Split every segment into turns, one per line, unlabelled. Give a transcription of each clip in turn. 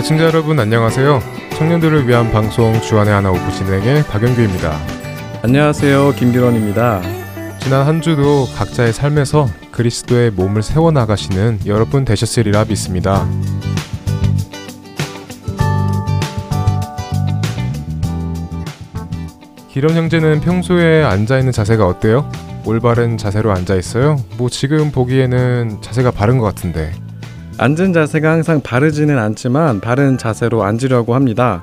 애청자 여러분 안녕하세요. 청년들을 위한 방송 주안의 하나 오브 진행의 박영규입니다.
안녕하세요. 김규런입니다.
지난 한 주도 각자의 삶에서 그리스도의 몸을 세워나가시는 여러분 되셨으리라 믿습니다. 기런 형제는 평소에 앉아있는 자세가 어때요? 올바른 자세로 앉아있어요? 뭐 지금 보기에는 자세가 바른 것 같은데
앉은 자세가 항상 바르지는 않지만 바른 자세로 앉으려고 합니다.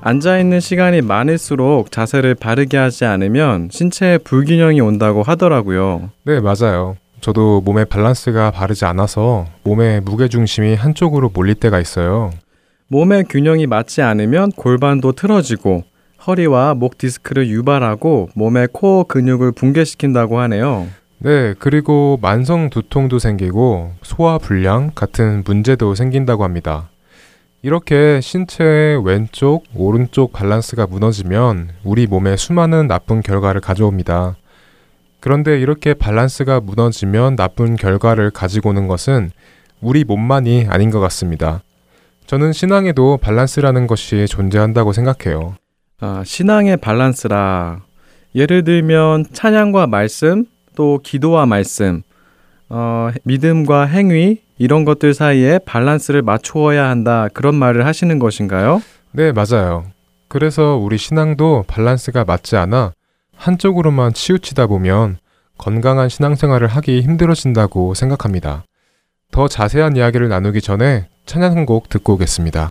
앉아 있는 시간이 많을수록 자세를 바르게 하지 않으면 신체에 불균형이 온다고 하더라고요.
네, 맞아요. 저도 몸의 밸런스가 바르지 않아서 몸의 무게 중심이 한쪽으로 몰릴 때가 있어요.
몸의 균형이 맞지 않으면 골반도 틀어지고 허리와 목 디스크를 유발하고 몸의 코어 근육을 붕괴시킨다고 하네요.
네, 그리고 만성 두통도 생기고 소화 불량 같은 문제도 생긴다고 합니다. 이렇게 신체의 왼쪽, 오른쪽 밸런스가 무너지면 우리 몸에 수많은 나쁜 결과를 가져옵니다. 그런데 이렇게 밸런스가 무너지면 나쁜 결과를 가지고 오는 것은 우리 몸만이 아닌 것 같습니다. 저는 신앙에도 밸런스라는 것이 존재한다고 생각해요.
아, 신앙의 밸런스라. 예를 들면 찬양과 말씀, 또 기도와 말씀, 어, 믿음과 행위 이런 것들 사이에 밸런스를 맞추어야 한다 그런 말을 하시는 것인가요?
네, 맞아요. 그래서 우리 신앙도 밸런스가 맞지 않아 한쪽으로만 치우치다 보면 건강한 신앙생활을 하기 힘들어진다고 생각합니다. 더 자세한 이야기를 나누기 전에 찬양 한 곡 듣고 오겠습니다.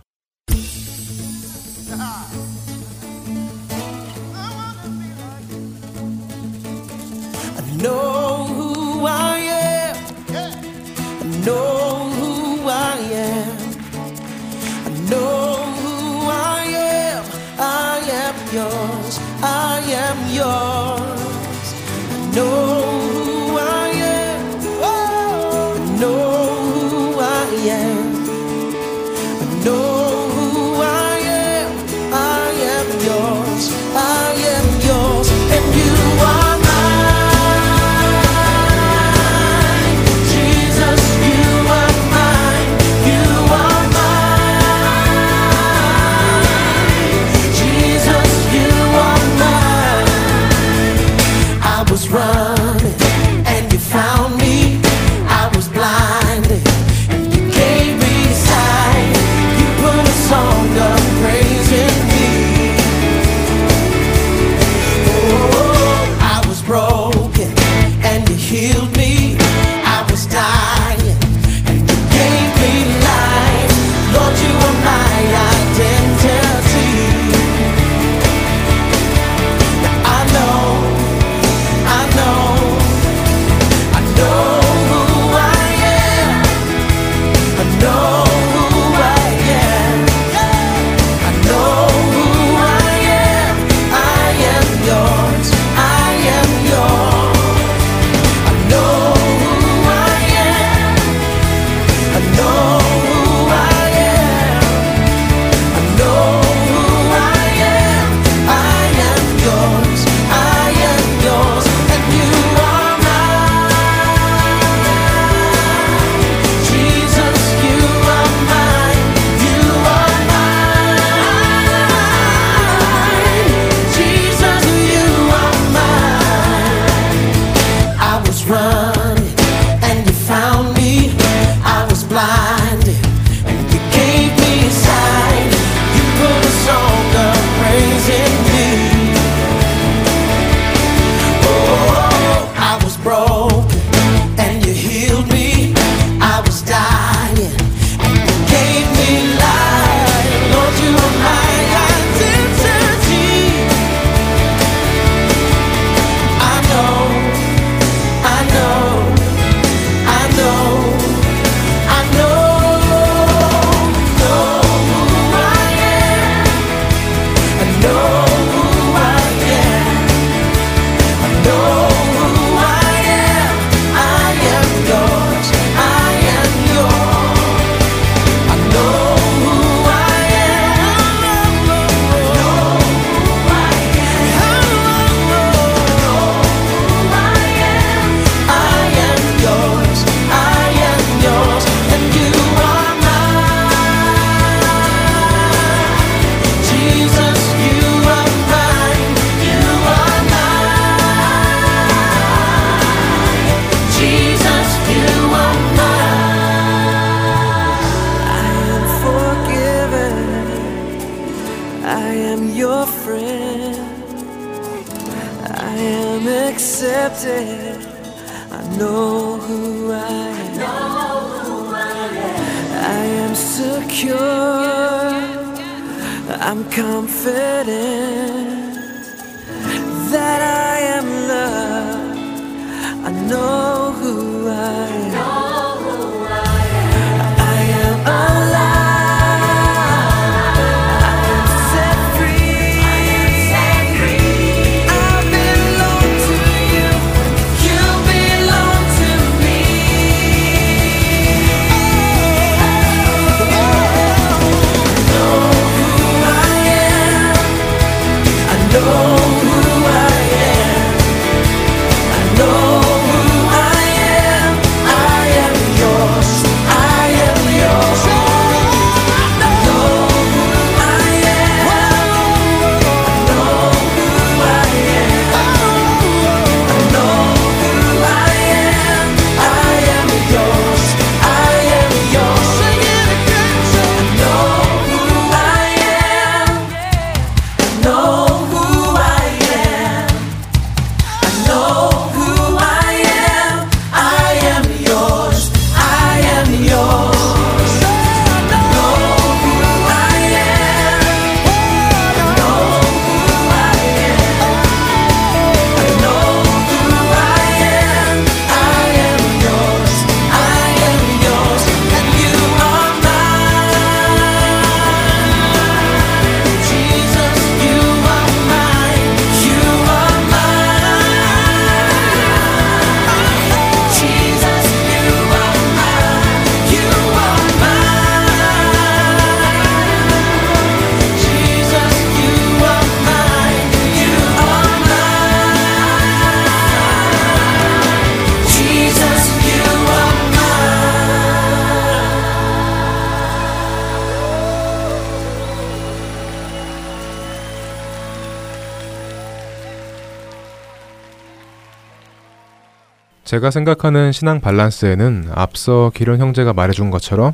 제가 생각하는 신앙 밸런스에는 앞서 기론 형제가 말해준 것처럼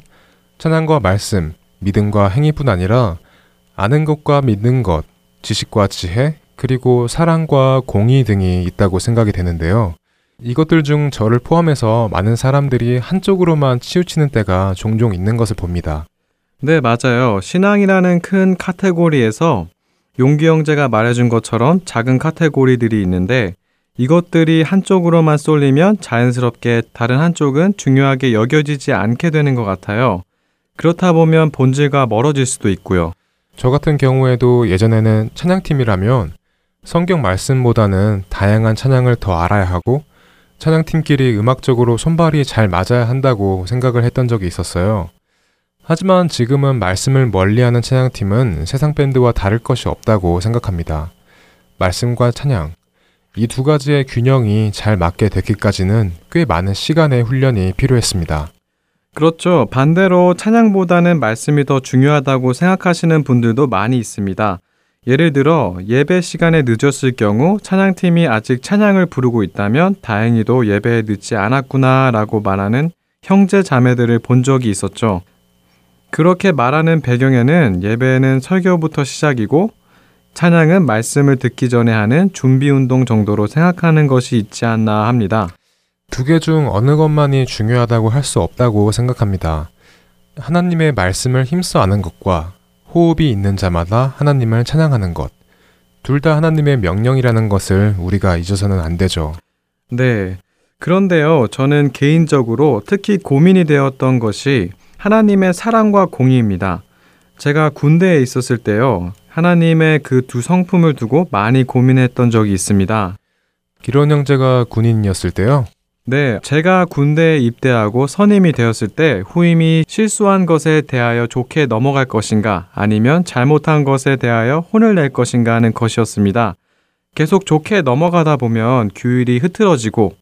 찬양과 말씀, 믿음과 행위뿐 아니라 아는 것과 믿는 것, 지식과 지혜, 그리고 사랑과 공의 등이 있다고 생각이 되는데요. 이것들 중 저를 포함해서 많은 사람들이 한쪽으로만 치우치는 때가 종종 있는 것을 봅니다.
네, 맞아요. 신앙이라는 큰 카테고리에서 용기 형제가 말해준 것처럼 작은 카테고리들이 있는데 이것들이 한쪽으로만 쏠리면 자연스럽게 다른 한쪽은 중요하게 여겨지지 않게 되는 것 같아요. 그렇다 보면 본질과 멀어질 수도 있고요.
저 같은 경우에도 예전에는 찬양팀이라면 성경 말씀보다는 다양한 찬양을 더 알아야 하고 찬양팀끼리 음악적으로 손발이 잘 맞아야 한다고 생각을 했던 적이 있었어요. 하지만 지금은 말씀을 멀리하는 찬양팀은 세상 밴드와 다를 것이 없다고 생각합니다. 말씀과 찬양, 이 두 가지의 균형이 잘 맞게 되기까지는 꽤 많은 시간의 훈련이 필요했습니다.
그렇죠. 반대로 찬양보다는 말씀이 더 중요하다고 생각하시는 분들도 많이 있습니다. 예를 들어 예배 시간에 늦었을 경우 찬양팀이 아직 찬양을 부르고 있다면 다행히도 예배에 늦지 않았구나라고 말하는 형제 자매들을 본 적이 있었죠. 그렇게 말하는 배경에는 예배는 설교부터 시작이고 찬양은 말씀을 듣기 전에 하는 준비 운동 정도로 생각하는 것이 있지 않나 합니다.
두 개 중 어느 것만이 중요하다고 할 수 없다고 생각합니다. 하나님의 말씀을 힘써 아는 것과 호흡이 있는 자마다 하나님을 찬양하는 것. 둘 다 하나님의 명령이라는 것을 우리가 잊어서는 안 되죠.
네. 그런데요, 저는 개인적으로 특히 고민이 되었던 것이 하나님의 사랑과 공의입니다. 제가 군대에 있었을 때요, 하나님의 그 두 성품을 두고 많이 고민했던 적이 있습니다.
기론 형제가 군인이었을 때요.
네, 제가 군대에 입대하고 선임이 되었을 때 후임이 실수한 것에 대하여 좋게 넘어갈 것인가 아니면 잘못한 것에 대하여 혼을 낼 것인가 하는 것이었습니다. 계속 좋게 넘어가다 보면 규율이 흐트러지고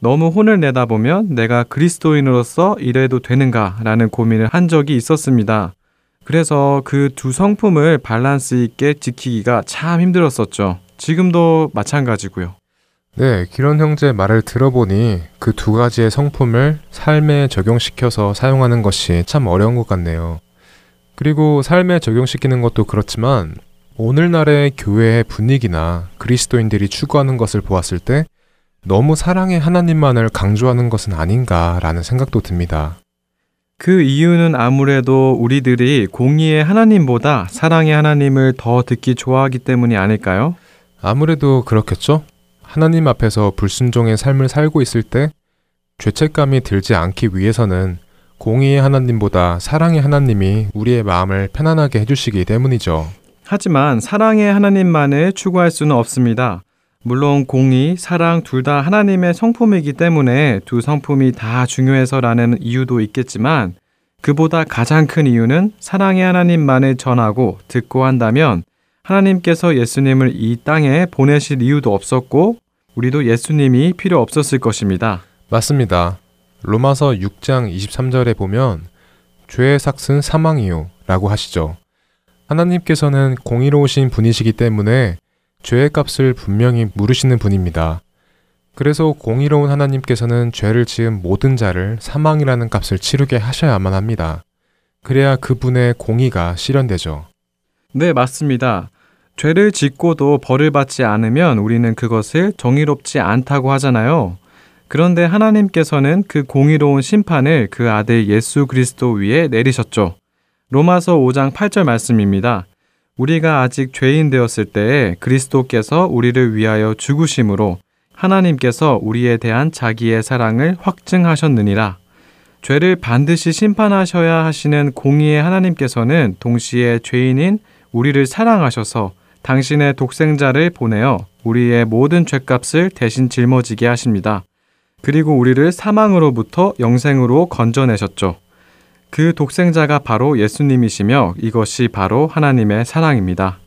너무 혼을 내다 보면 내가 그리스도인으로서 이래도 되는가 라는 고민을 한 적이 있었습니다. 그래서 그 두 성품을 밸런스 있게 지키기가 참 힘들었었죠. 지금도 마찬가지고요.
네, 기론 형제 말을 들어보니 그 두 가지의 성품을 삶에 적용시켜서 사용하는 것이 참 어려운 것 같네요. 그리고 삶에 적용시키는 것도 그렇지만 오늘날의 교회의 분위기나 그리스도인들이 추구하는 것을 보았을 때 너무 사랑의 하나님만을 강조하는 것은 아닌가라는 생각도 듭니다.
그 이유는 아무래도 우리들이 공의의 하나님보다 사랑의 하나님을 더 듣기 좋아하기 때문이 아닐까요?
아무래도 그렇겠죠? 하나님 앞에서 불순종의 삶을 살고 있을 때 죄책감이 들지 않기 위해서는 공의의 하나님보다 사랑의 하나님이 우리의 마음을 편안하게 해주시기 때문이죠.
하지만 사랑의 하나님만을 추구할 수는 없습니다. 물론 공의, 사랑 둘 다 하나님의 성품이기 때문에 두 성품이 다 중요해서라는 이유도 있겠지만 그보다 가장 큰 이유는 사랑의 하나님만을 전하고 듣고 한다면 하나님께서 예수님을 이 땅에 보내실 이유도 없었고 우리도 예수님이 필요 없었을 것입니다.
맞습니다. 로마서 6장 23절에 보면 죄의 삭은 사망이요 라고 하시죠. 하나님께서는 공의로우신 분이시기 때문에 죄의 값을 분명히 물으시는 분입니다. 그래서 공의로운 하나님께서는 죄를 지은 모든 자를 사망이라는 값을 치르게 하셔야만 합니다. 그래야 그분의 공의가 실현되죠.
네, 맞습니다. 죄를 짓고도 벌을 받지 않으면 우리는 그것을 정의롭지 않다고 하잖아요. 그런데 하나님께서는 그 공의로운 심판을 그 아들 예수 그리스도 위에 내리셨죠. 로마서 5장 8절 말씀입니다. 우리가 아직 죄인 되었을 때에 그리스도께서 우리를 위하여 죽으심으로 하나님께서 우리에 대한 자기의 사랑을 확증하셨느니라. 죄를 반드시 심판하셔야 하시는 공의의 하나님께서는 동시에 죄인인 우리를 사랑하셔서 당신의 독생자를 보내어 우리의 모든 죄값을 대신 짊어지게 하십니다. 그리고 우리를 사망으로부터 영생으로 건져내셨죠. 그 독생자가 바로 예수님이시며 이것이 바로 하나님의 사랑입니다.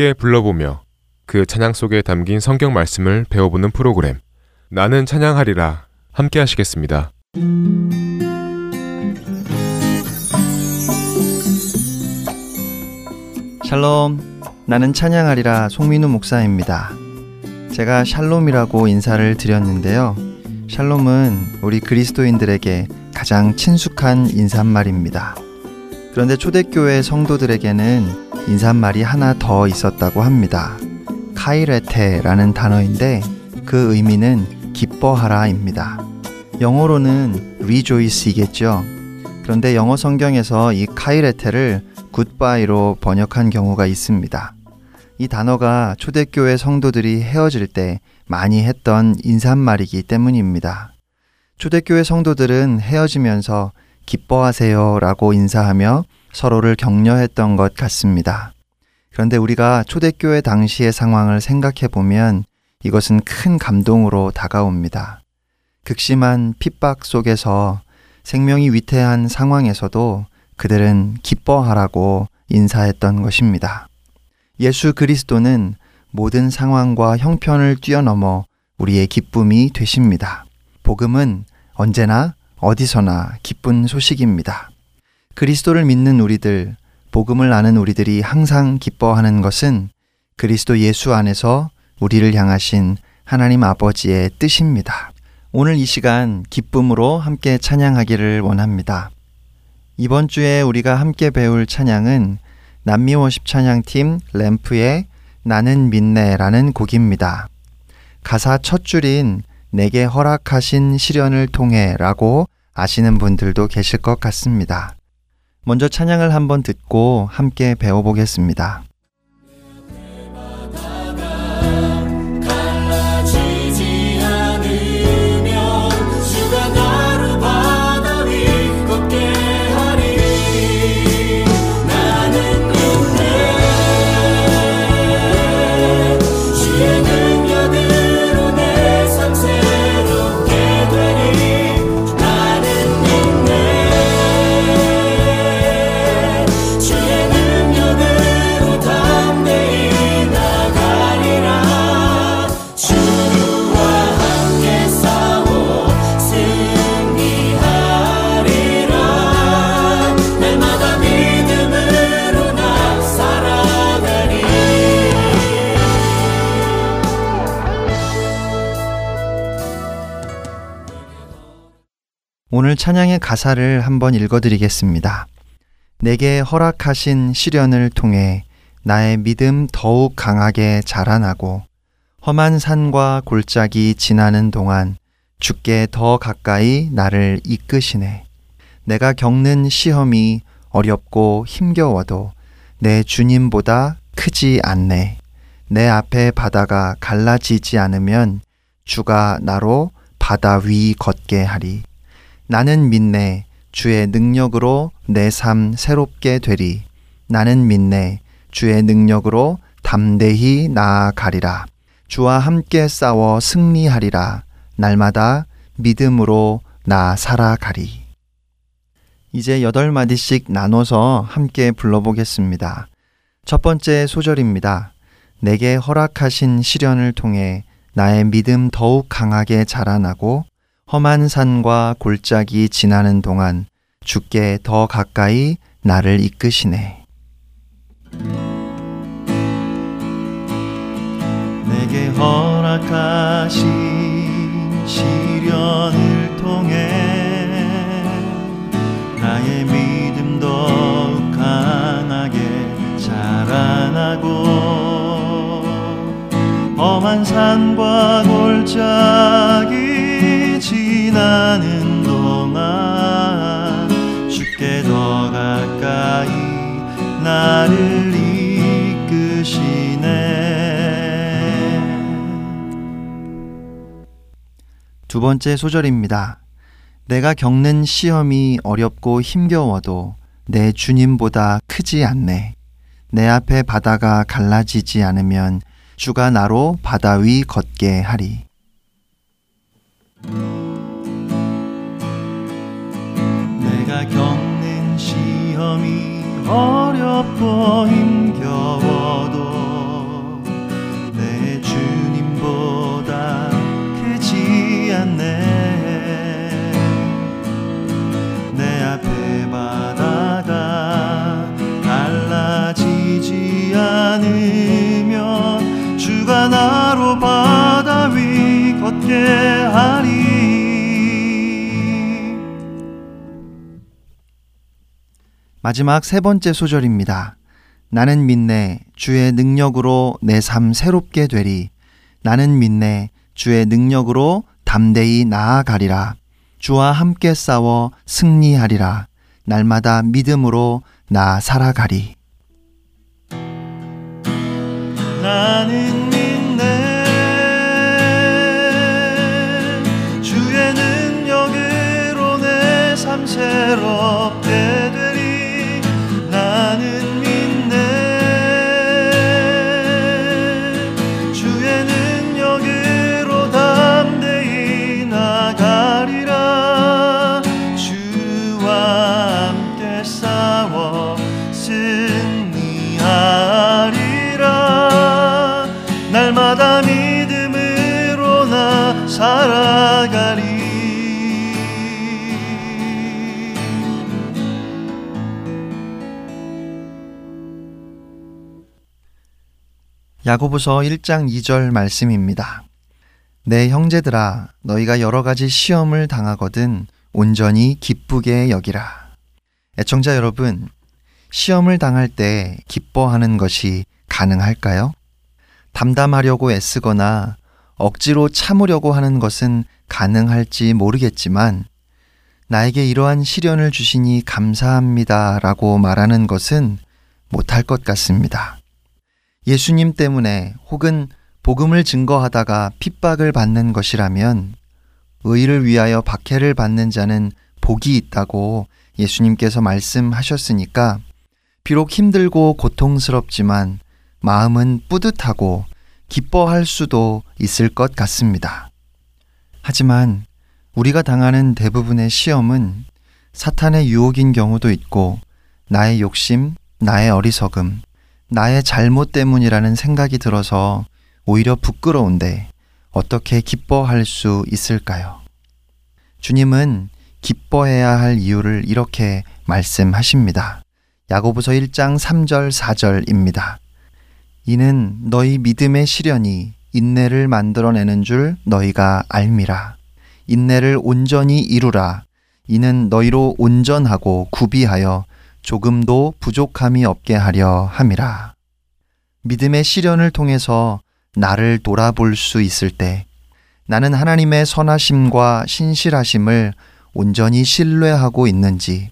함께 불러보며 그 찬양 속에 담긴 성경 말씀을 배워보는 프로그램 나는 찬양하리라 함께 하시겠습니다.
샬롬, 나는 찬양하리라 송민우 목사입니다. 제가 샬롬이라고 인사를 드렸는데요. 샬롬은 우리 그리스도인들에게 가장 친숙한 인사말입니다. 그런데 초대교회 성도들에게는 인사말이 하나 더 있었다고 합니다. 카이레테라는 단어인데 그 의미는 기뻐하라입니다. 영어로는 rejoice이겠죠. 그런데 영어 성경에서 이 카이레테를 굿바이로 번역한 경우가 있습니다. 이 단어가 초대교회 성도들이 헤어질 때 많이 했던 인사말이기 때문입니다. 초대교회 성도들은 헤어지면서 기뻐하세요 라고 인사하며 서로를 격려했던 것 같습니다. 그런데 우리가 초대교회 당시의 상황을 생각해 보면 이것은 큰 감동으로 다가옵니다. 극심한 핍박 속에서 생명이 위태한 상황에서도 그들은 기뻐하라고 인사했던 것입니다. 예수 그리스도는 모든 상황과 형편을 뛰어넘어 우리의 기쁨이 되십니다. 복음은 언제나 어디서나 기쁜 소식입니다. 그리스도를 믿는 우리들, 복음을 아는 우리들이 항상 기뻐하는 것은 그리스도 예수 안에서 우리를 향하신 하나님 아버지의 뜻입니다. 오늘 이 시간 기쁨으로 함께 찬양하기를 원합니다. 이번 주에 우리가 함께 배울 찬양은 남미 워십 찬양팀 램프의 나는 믿네라는 곡입니다. 가사 첫 줄인 내게 허락하신 시련을 통해라고 아시는 분들도 계실 것 같습니다. 먼저 찬양을 한번 듣고 함께 배워보겠습니다. 오늘 찬양의 가사를 한번 읽어드리겠습니다. 내게 허락하신 시련을 통해 나의 믿음 더욱 강하게 자라나고 험한 산과 골짜기 지나는 동안 주께 더 가까이 나를 이끄시네. 내가 겪는 시험이 어렵고 힘겨워도 내 주님보다 크지 않네. 내 앞에 바다가 갈라지지 않으면 주가 나로 바다 위 걷게 하리. 나는 믿네. 주의 능력으로 내 삶 새롭게 되리. 나는 믿네. 주의 능력으로 담대히 나아가리라. 주와 함께 싸워 승리하리라. 날마다 믿음으로 나 살아가리. 이제 여덟 마디씩 나눠서 함께 불러보겠습니다. 첫 번째 소절입니다. 내게 허락하신 시련을 통해 나의 믿음 더욱 강하게 자라나고 험한 산과 골짜기 지나는 동안 주께 더 가까이 나를 이끄시네. 내게 허락하신 시련을 통해 나의 믿음 더욱 강하게 자라나고 험한 산과 골짜기 지나는 동안 주께 더 가까이 나를 이끄시네. 두 번째 소절입니다. 내가 겪는 시험이 어렵고 힘겨워도 내 주님보다 크지 않네. 내 앞에 바다가 갈라지지 않으면 주가 나로 바다 위 걷게 하리. 어렵고 힘겨워도 내 주님보다 크지 않네. 내 앞에 바다가 갈라지지 않으면 주가 나로 바다 위 걷게 하리 마지막 세 번째 소절입니다. 나는 믿네 주의 능력으로 내 삶 새롭게 되리. 나는 믿네 주의 능력으로 담대히 나아가리라. 주와 함께 싸워 승리하리라. 날마다 믿음으로 나 살아가리. 나는 야고보서 1장 2절 말씀입니다. 내 형제들아 너희가 여러 가지 시험을 당하거든 온전히 기쁘게 여기라. 애청자 여러분, 시험을 당할 때 기뻐하는 것이 가능할까요? 담담하려고 애쓰거나 억지로 참으려고 하는 것은 가능할지 모르겠지만 나에게 이러한 시련을 주시니 감사합니다 라고 말하는 것은 못할 것 같습니다. 예수님 때문에 혹은 복음을 증거하다가 핍박을 받는 것이라면 의를 위하여 박해를 받는 자는 복이 있다고 예수님께서 말씀하셨으니까 비록 힘들고 고통스럽지만 마음은 뿌듯하고 기뻐할 수도 있을 것 같습니다. 하지만 우리가 당하는 대부분의 시험은 사탄의 유혹인 경우도 있고 나의 욕심, 나의 어리석음, 나의 잘못 때문이라는 생각이 들어서 오히려 부끄러운데 어떻게 기뻐할 수 있을까요? 주님은 기뻐해야 할 이유를 이렇게 말씀하십니다. 야고보서 1장 3절 4절입니다. 이는 너희 믿음의 시련이 인내를 만들어내는 줄 너희가 알미라. 인내를 온전히 이루라. 이는 너희로 온전하고 구비하여 조금도 부족함이 없게 하려 함이라. 믿음의 시련을 통해서 나를 돌아볼 수 있을 때 나는 하나님의 선하심과 신실하심을 온전히 신뢰하고 있는지,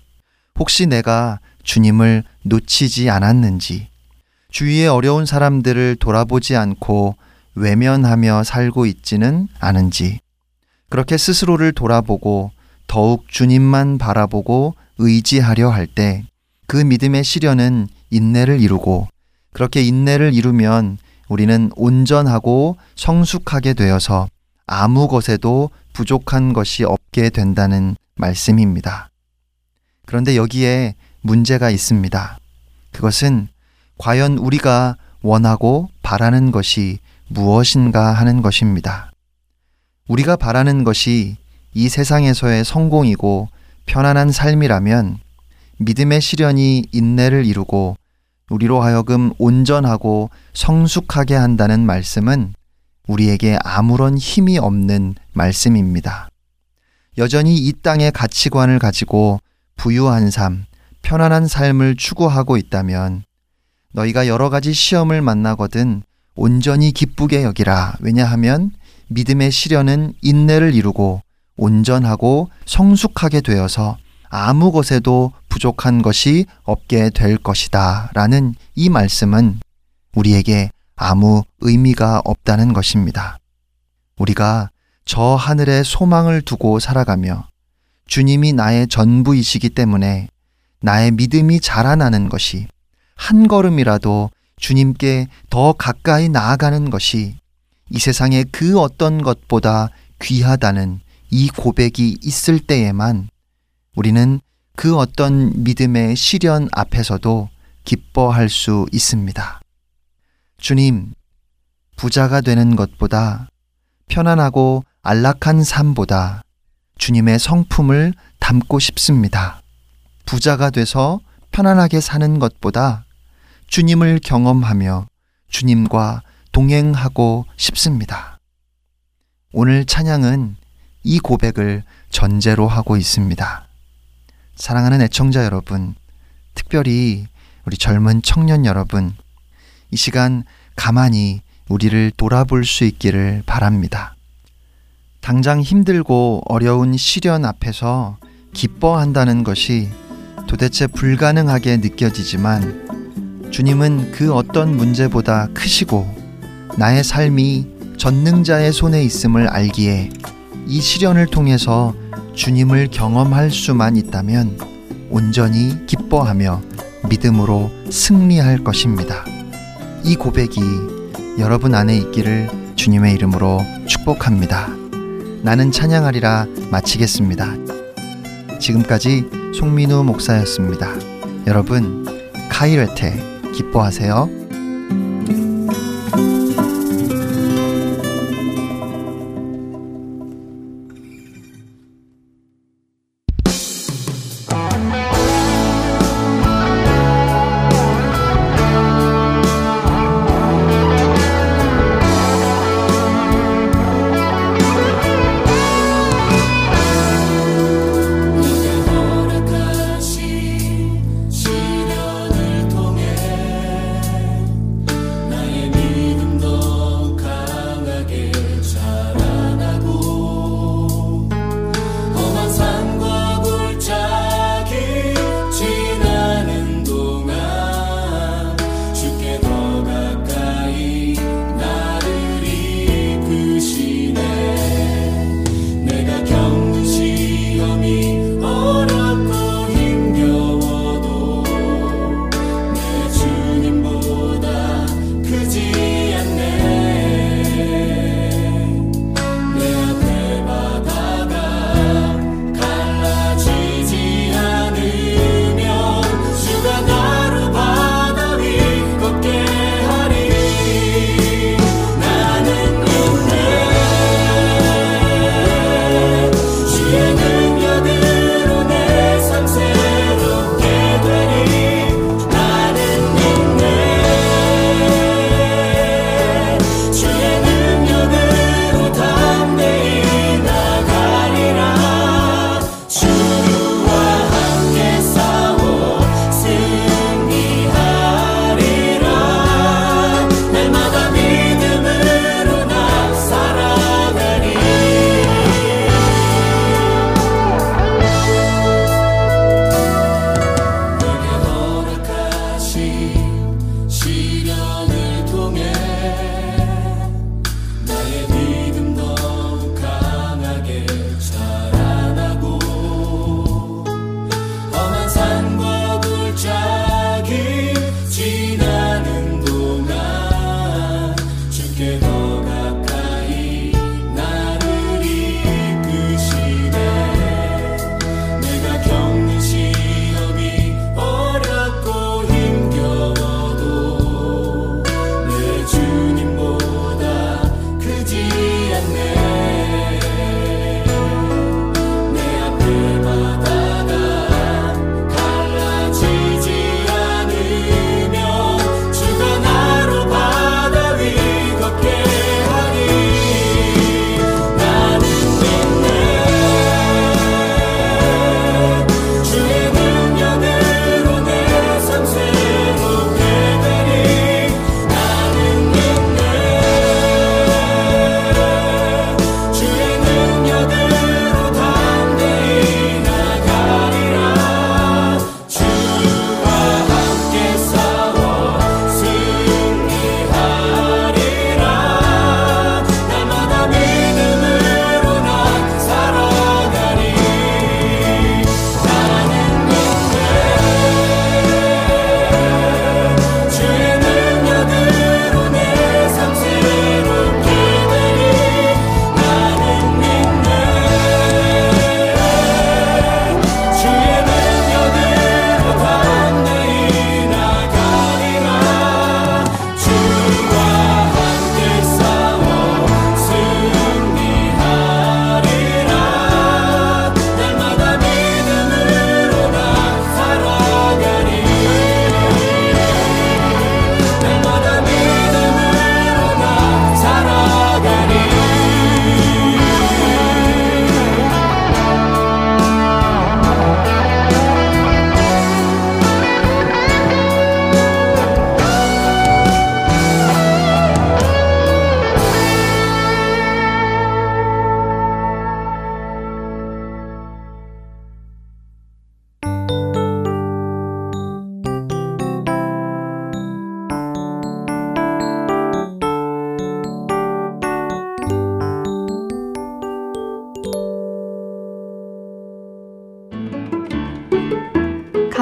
혹시 내가 주님을 놓치지 않았는지, 주위의 어려운 사람들을 돌아보지 않고 외면하며 살고 있지는 않은지, 그렇게 스스로를 돌아보고 더욱 주님만 바라보고 의지하려 할 때 그 믿음의 시련은 인내를 이루고 그렇게 인내를 이루면 우리는 온전하고 성숙하게 되어서 아무 것에도 부족한 것이 없게 된다는 말씀입니다. 그런데 여기에 문제가 있습니다. 그것은 과연 우리가 원하고 바라는 것이 무엇인가 하는 것입니다. 우리가 바라는 것이 이 세상에서의 성공이고 편안한 삶이라면 믿음의 시련이 인내를 이루고 우리로 하여금 온전하고 성숙하게 한다는 말씀은 우리에게 아무런 힘이 없는 말씀입니다. 여전히 이 땅의 가치관을 가지고 부유한 삶, 편안한 삶을 추구하고 있다면 너희가 여러 가지 시험을 만나거든 온전히 기쁘게 여기라. 왜냐하면 믿음의 시련은 인내를 이루고 온전하고 성숙하게 되어서 아무 것에도 부족한 것이 없게 될 것이다. 라는 이 말씀은 우리에게 아무 의미가 없다는 것입니다. 우리가 저 하늘에 소망을 두고 살아가며 주님이 나의 전부이시기 때문에 나의 믿음이 자라나는 것이 한 걸음이라도 주님께 더 가까이 나아가는 것이 이 세상의 그 어떤 것보다 귀하다는 이 고백이 있을 때에만 우리는 그 어떤 믿음의 시련 앞에서도 기뻐할 수 있습니다. 주님, 부자가 되는 것보다 편안하고 안락한 삶보다 주님의 성품을 담고 싶습니다. 부자가 돼서 편안하게 사는 것보다 주님을 경험하며 주님과 동행하고 싶습니다. 오늘 찬양은 이 고백을 전제로 하고 있습니다. 사랑하는 애청자 여러분, 특별히 우리 젊은 청년 여러분, 이 시간 가만히 우리를 돌아볼 수 있기를 바랍니다. 당장 힘들고 어려운 시련 앞에서 기뻐한다는 것이 도대체 불가능하게 느껴지지만 주님은 그 어떤 문제보다 크시고 나의 삶이 전능자의 손에 있음을 알기에 이 시련을 통해서 주님을 경험할 수만 있다면 온전히 기뻐하며 믿음으로 승리할 것입니다. 이 고백이 여러분 안에 있기를 주님의 이름으로 축복합니다. 나는 찬양하리라 마치겠습니다. 지금까지 송민우 목사였습니다. 여러분, 카이레테 기뻐하세요.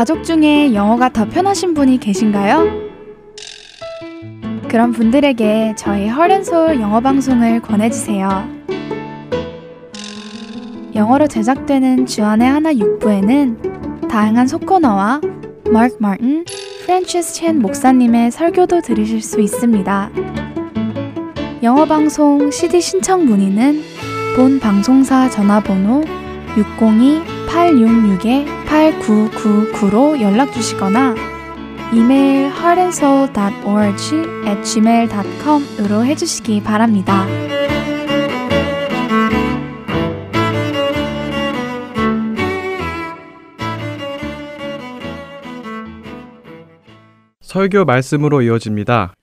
가족 중에 영어가 더 편하신 분이 계신가요? 그런 분들에게 저희 Heart and Soul 영어 방송을 권해주세요. 영어로 제작되는 주안의 하나 6부에는 다양한 속코너와 마크 마틴, 프랜시스 챈 목사님의 설교도 들으실 수 있습니다. 영어 방송 CD 신청 문의는 본 방송사 전화번호 602-866-8999로 연락 주시거나 이메일 heartandsoul.org at gmail.com으로 해 주시기 바랍니다.
설교 말씀으로 이어집니다.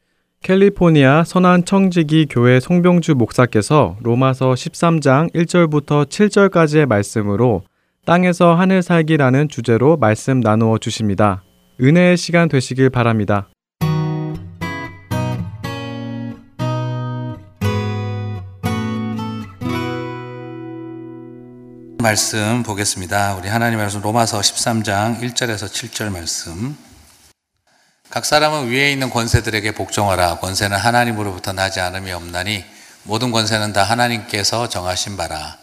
캘리포니아 선한 청지기 교회 송병주 목사께서 로마서 13장 1절부터 7절까지의 말씀으로 땅에서 하늘 살기라는 주제로 말씀 나누어 주십니다. 은혜의 시간 되시길 바랍니다.
말씀 보겠습니다. 우리 하나님 말씀 로마서 13장 1절에서 7절 말씀. 각 사람은 위에 있는 권세들에게 복종하라. 권세는 하나님으로부터 나지 않음이 없나니 모든 권세는 다 하나님께서 정하신 바라.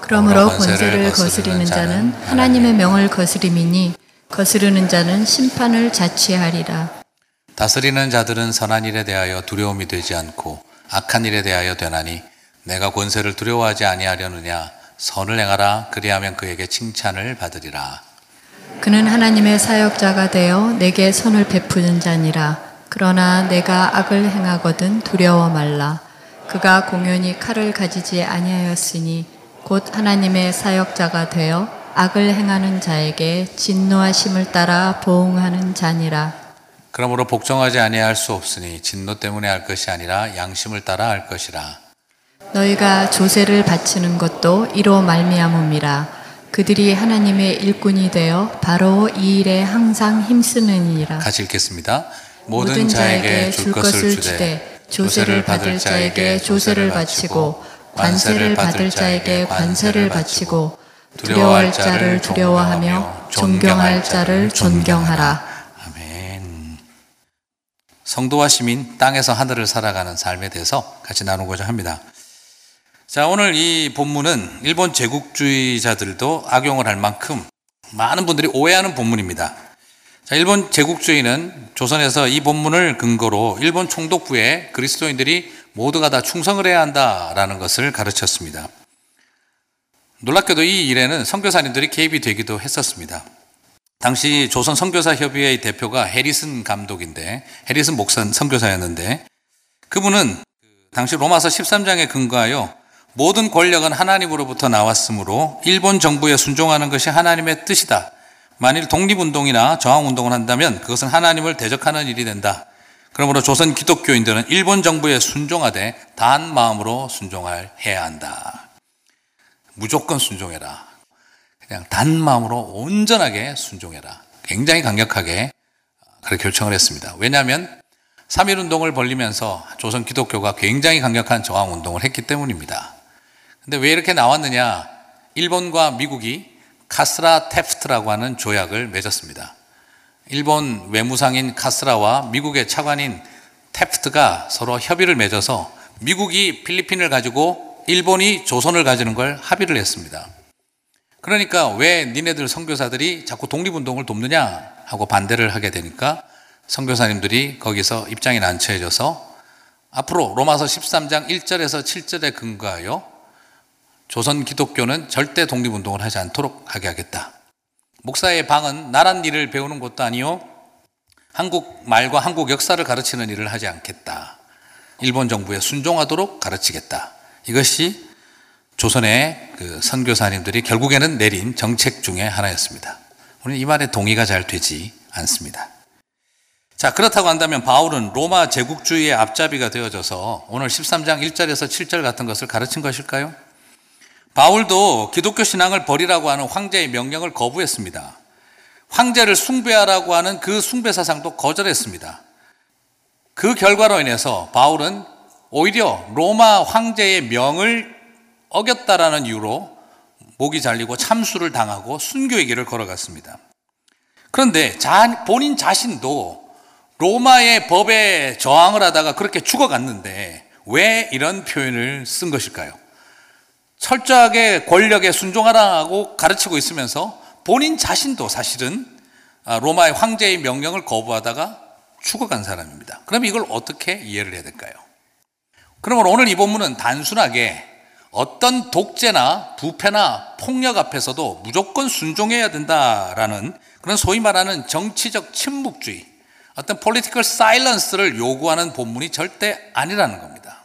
그러므로 권세를 거스리는 자는 하나님의 명을 거스림이니 거스르는 자는 심판을 자취하리라.
다스리는 자들은 선한 일에 대하여 두려움이 되지 않고 악한 일에 대하여 되나니 내가 권세를 두려워하지 아니하려느냐 선을 행하라 그리하면 그에게 칭찬을 받으리라.
그는 하나님의 사역자가 되어 내게 선을 베푸는 자니라. 그러나 내가 악을 행하거든 두려워 말라. 그가 공연히 칼을 가지지 아니하였으니 곧 하나님의 사역자가 되어 악을 행하는 자에게 진노하심을 따라 보응하는 자니라.
그러므로 복종하지 아니할 수 없으니 진노 때문에 할 것이 아니라 양심을 따라 할 것이라.
너희가 조세를 바치는 것도 이로 말미암음이라. 그들이 하나님의 일꾼이 되어 바로 이 일에 항상 힘쓰느니라.
같이 읽겠습니다. 모든 자에게 줄 것을 주되 조세를 받을 자에게 조세를 바치고 관세를 받을 자에게 관세를 바치고 두려워할 자를 두려워하며 존경할 자를 존경하라. 아멘. 성도와 시민 땅에서 하늘을 살아가는 삶에 대해서 같이 나누고자 합니다. 자, 오늘 이 본문은 일본 제국주의자들도 악용을 할 만큼 많은 분들이 오해하는 본문입니다. 자, 일본 제국주의는 조선에서 이 본문을 근거로 일본 총독부에 그리스도인들이 모두가 다 충성을 해야 한다라는 것을 가르쳤습니다. 놀랍게도 이 일에는 선교사님들이 개입이 되기도 했었습니다. 당시 조선 선교사 협의회의 대표가 해리슨 감독인데 해리슨 목사 선교사였는데 그분은 당시 로마서 13장에 근거하여 모든 권력은 하나님으로부터 나왔으므로 일본 정부에 순종하는 것이 하나님의 뜻이다. 만일 독립운동이나 저항운동을 한다면 그것은 하나님을 대적하는 일이 된다. 그러므로 조선 기독교인들은 일본 정부에 순종하되 단 마음으로 순종할 해야 한다. 무조건 순종해라. 그냥 단 마음으로 온전하게 순종해라. 굉장히 강력하게 그렇게 결정을 했습니다. 왜냐하면 3.1 운동을 벌리면서 조선 기독교가 굉장히 강력한 저항 운동을 했기 때문입니다. 근데 왜 이렇게 나왔느냐? 일본과 미국이 카스라 테프트라고 하는 조약을 맺었습니다. 일본 외무상인 카스라와 미국의 차관인 테프트가 서로 협의를 맺어서 미국이 필리핀을 가지고 일본이 조선을 가지는 걸 합의를 했습니다. 그러니까 왜 니네들 선교사들이 자꾸 독립운동을 돕느냐 하고 반대를 하게 되니까 선교사님들이 거기서 입장이 난처해져서 앞으로 로마서 13장 1절에서 7절에 근거하여 조선 기독교는 절대 독립운동을 하지 않도록 하게 하겠다. 목사의 방은 나란 일을 배우는 곳도 아니요. 한국 말과 한국 역사를 가르치는 일을 하지 않겠다. 일본 정부에 순종하도록 가르치겠다. 이것이 조선의 그 선교사님들이 결국에는 내린 정책 중에 하나였습니다. 우리는 이 말에 동의가 잘 되지 않습니다. 자, 그렇다고 한다면 바울은 로마 제국주의의 앞잡이가 되어져서 오늘 13장 1절에서 7절 같은 것을 가르친 것일까요? 바울도 기독교 신앙을 버리라고 하는 황제의 명령을 거부했습니다. 황제를 숭배하라고 하는 그 숭배 사상도 거절했습니다. 그 결과로 인해서 바울은 오히려 로마 황제의 명을 어겼다라는 이유로 목이 잘리고 참수를 당하고 순교의 길을 걸어갔습니다. 그런데 자, 본인 자신도 로마의 법에 저항을 하다가 그렇게 죽어갔는데 왜 이런 표현을 쓴 것일까요? 철저하게 권력에 순종하라고 가르치고 있으면서 본인 자신도 사실은 아, 로마의 황제의 명령을 거부하다가 죽어간 사람입니다. 그럼 이걸 어떻게 이해를 해야 될까요? 그러므로 오늘 이 본문은 단순하게 어떤 독재나 부패나 폭력 앞에서도 무조건 순종해야 된다라는 그런 소위 말하는 정치적 침묵주의, 어떤 political silence를 요구하는 본문이 절대 아니라는 겁니다.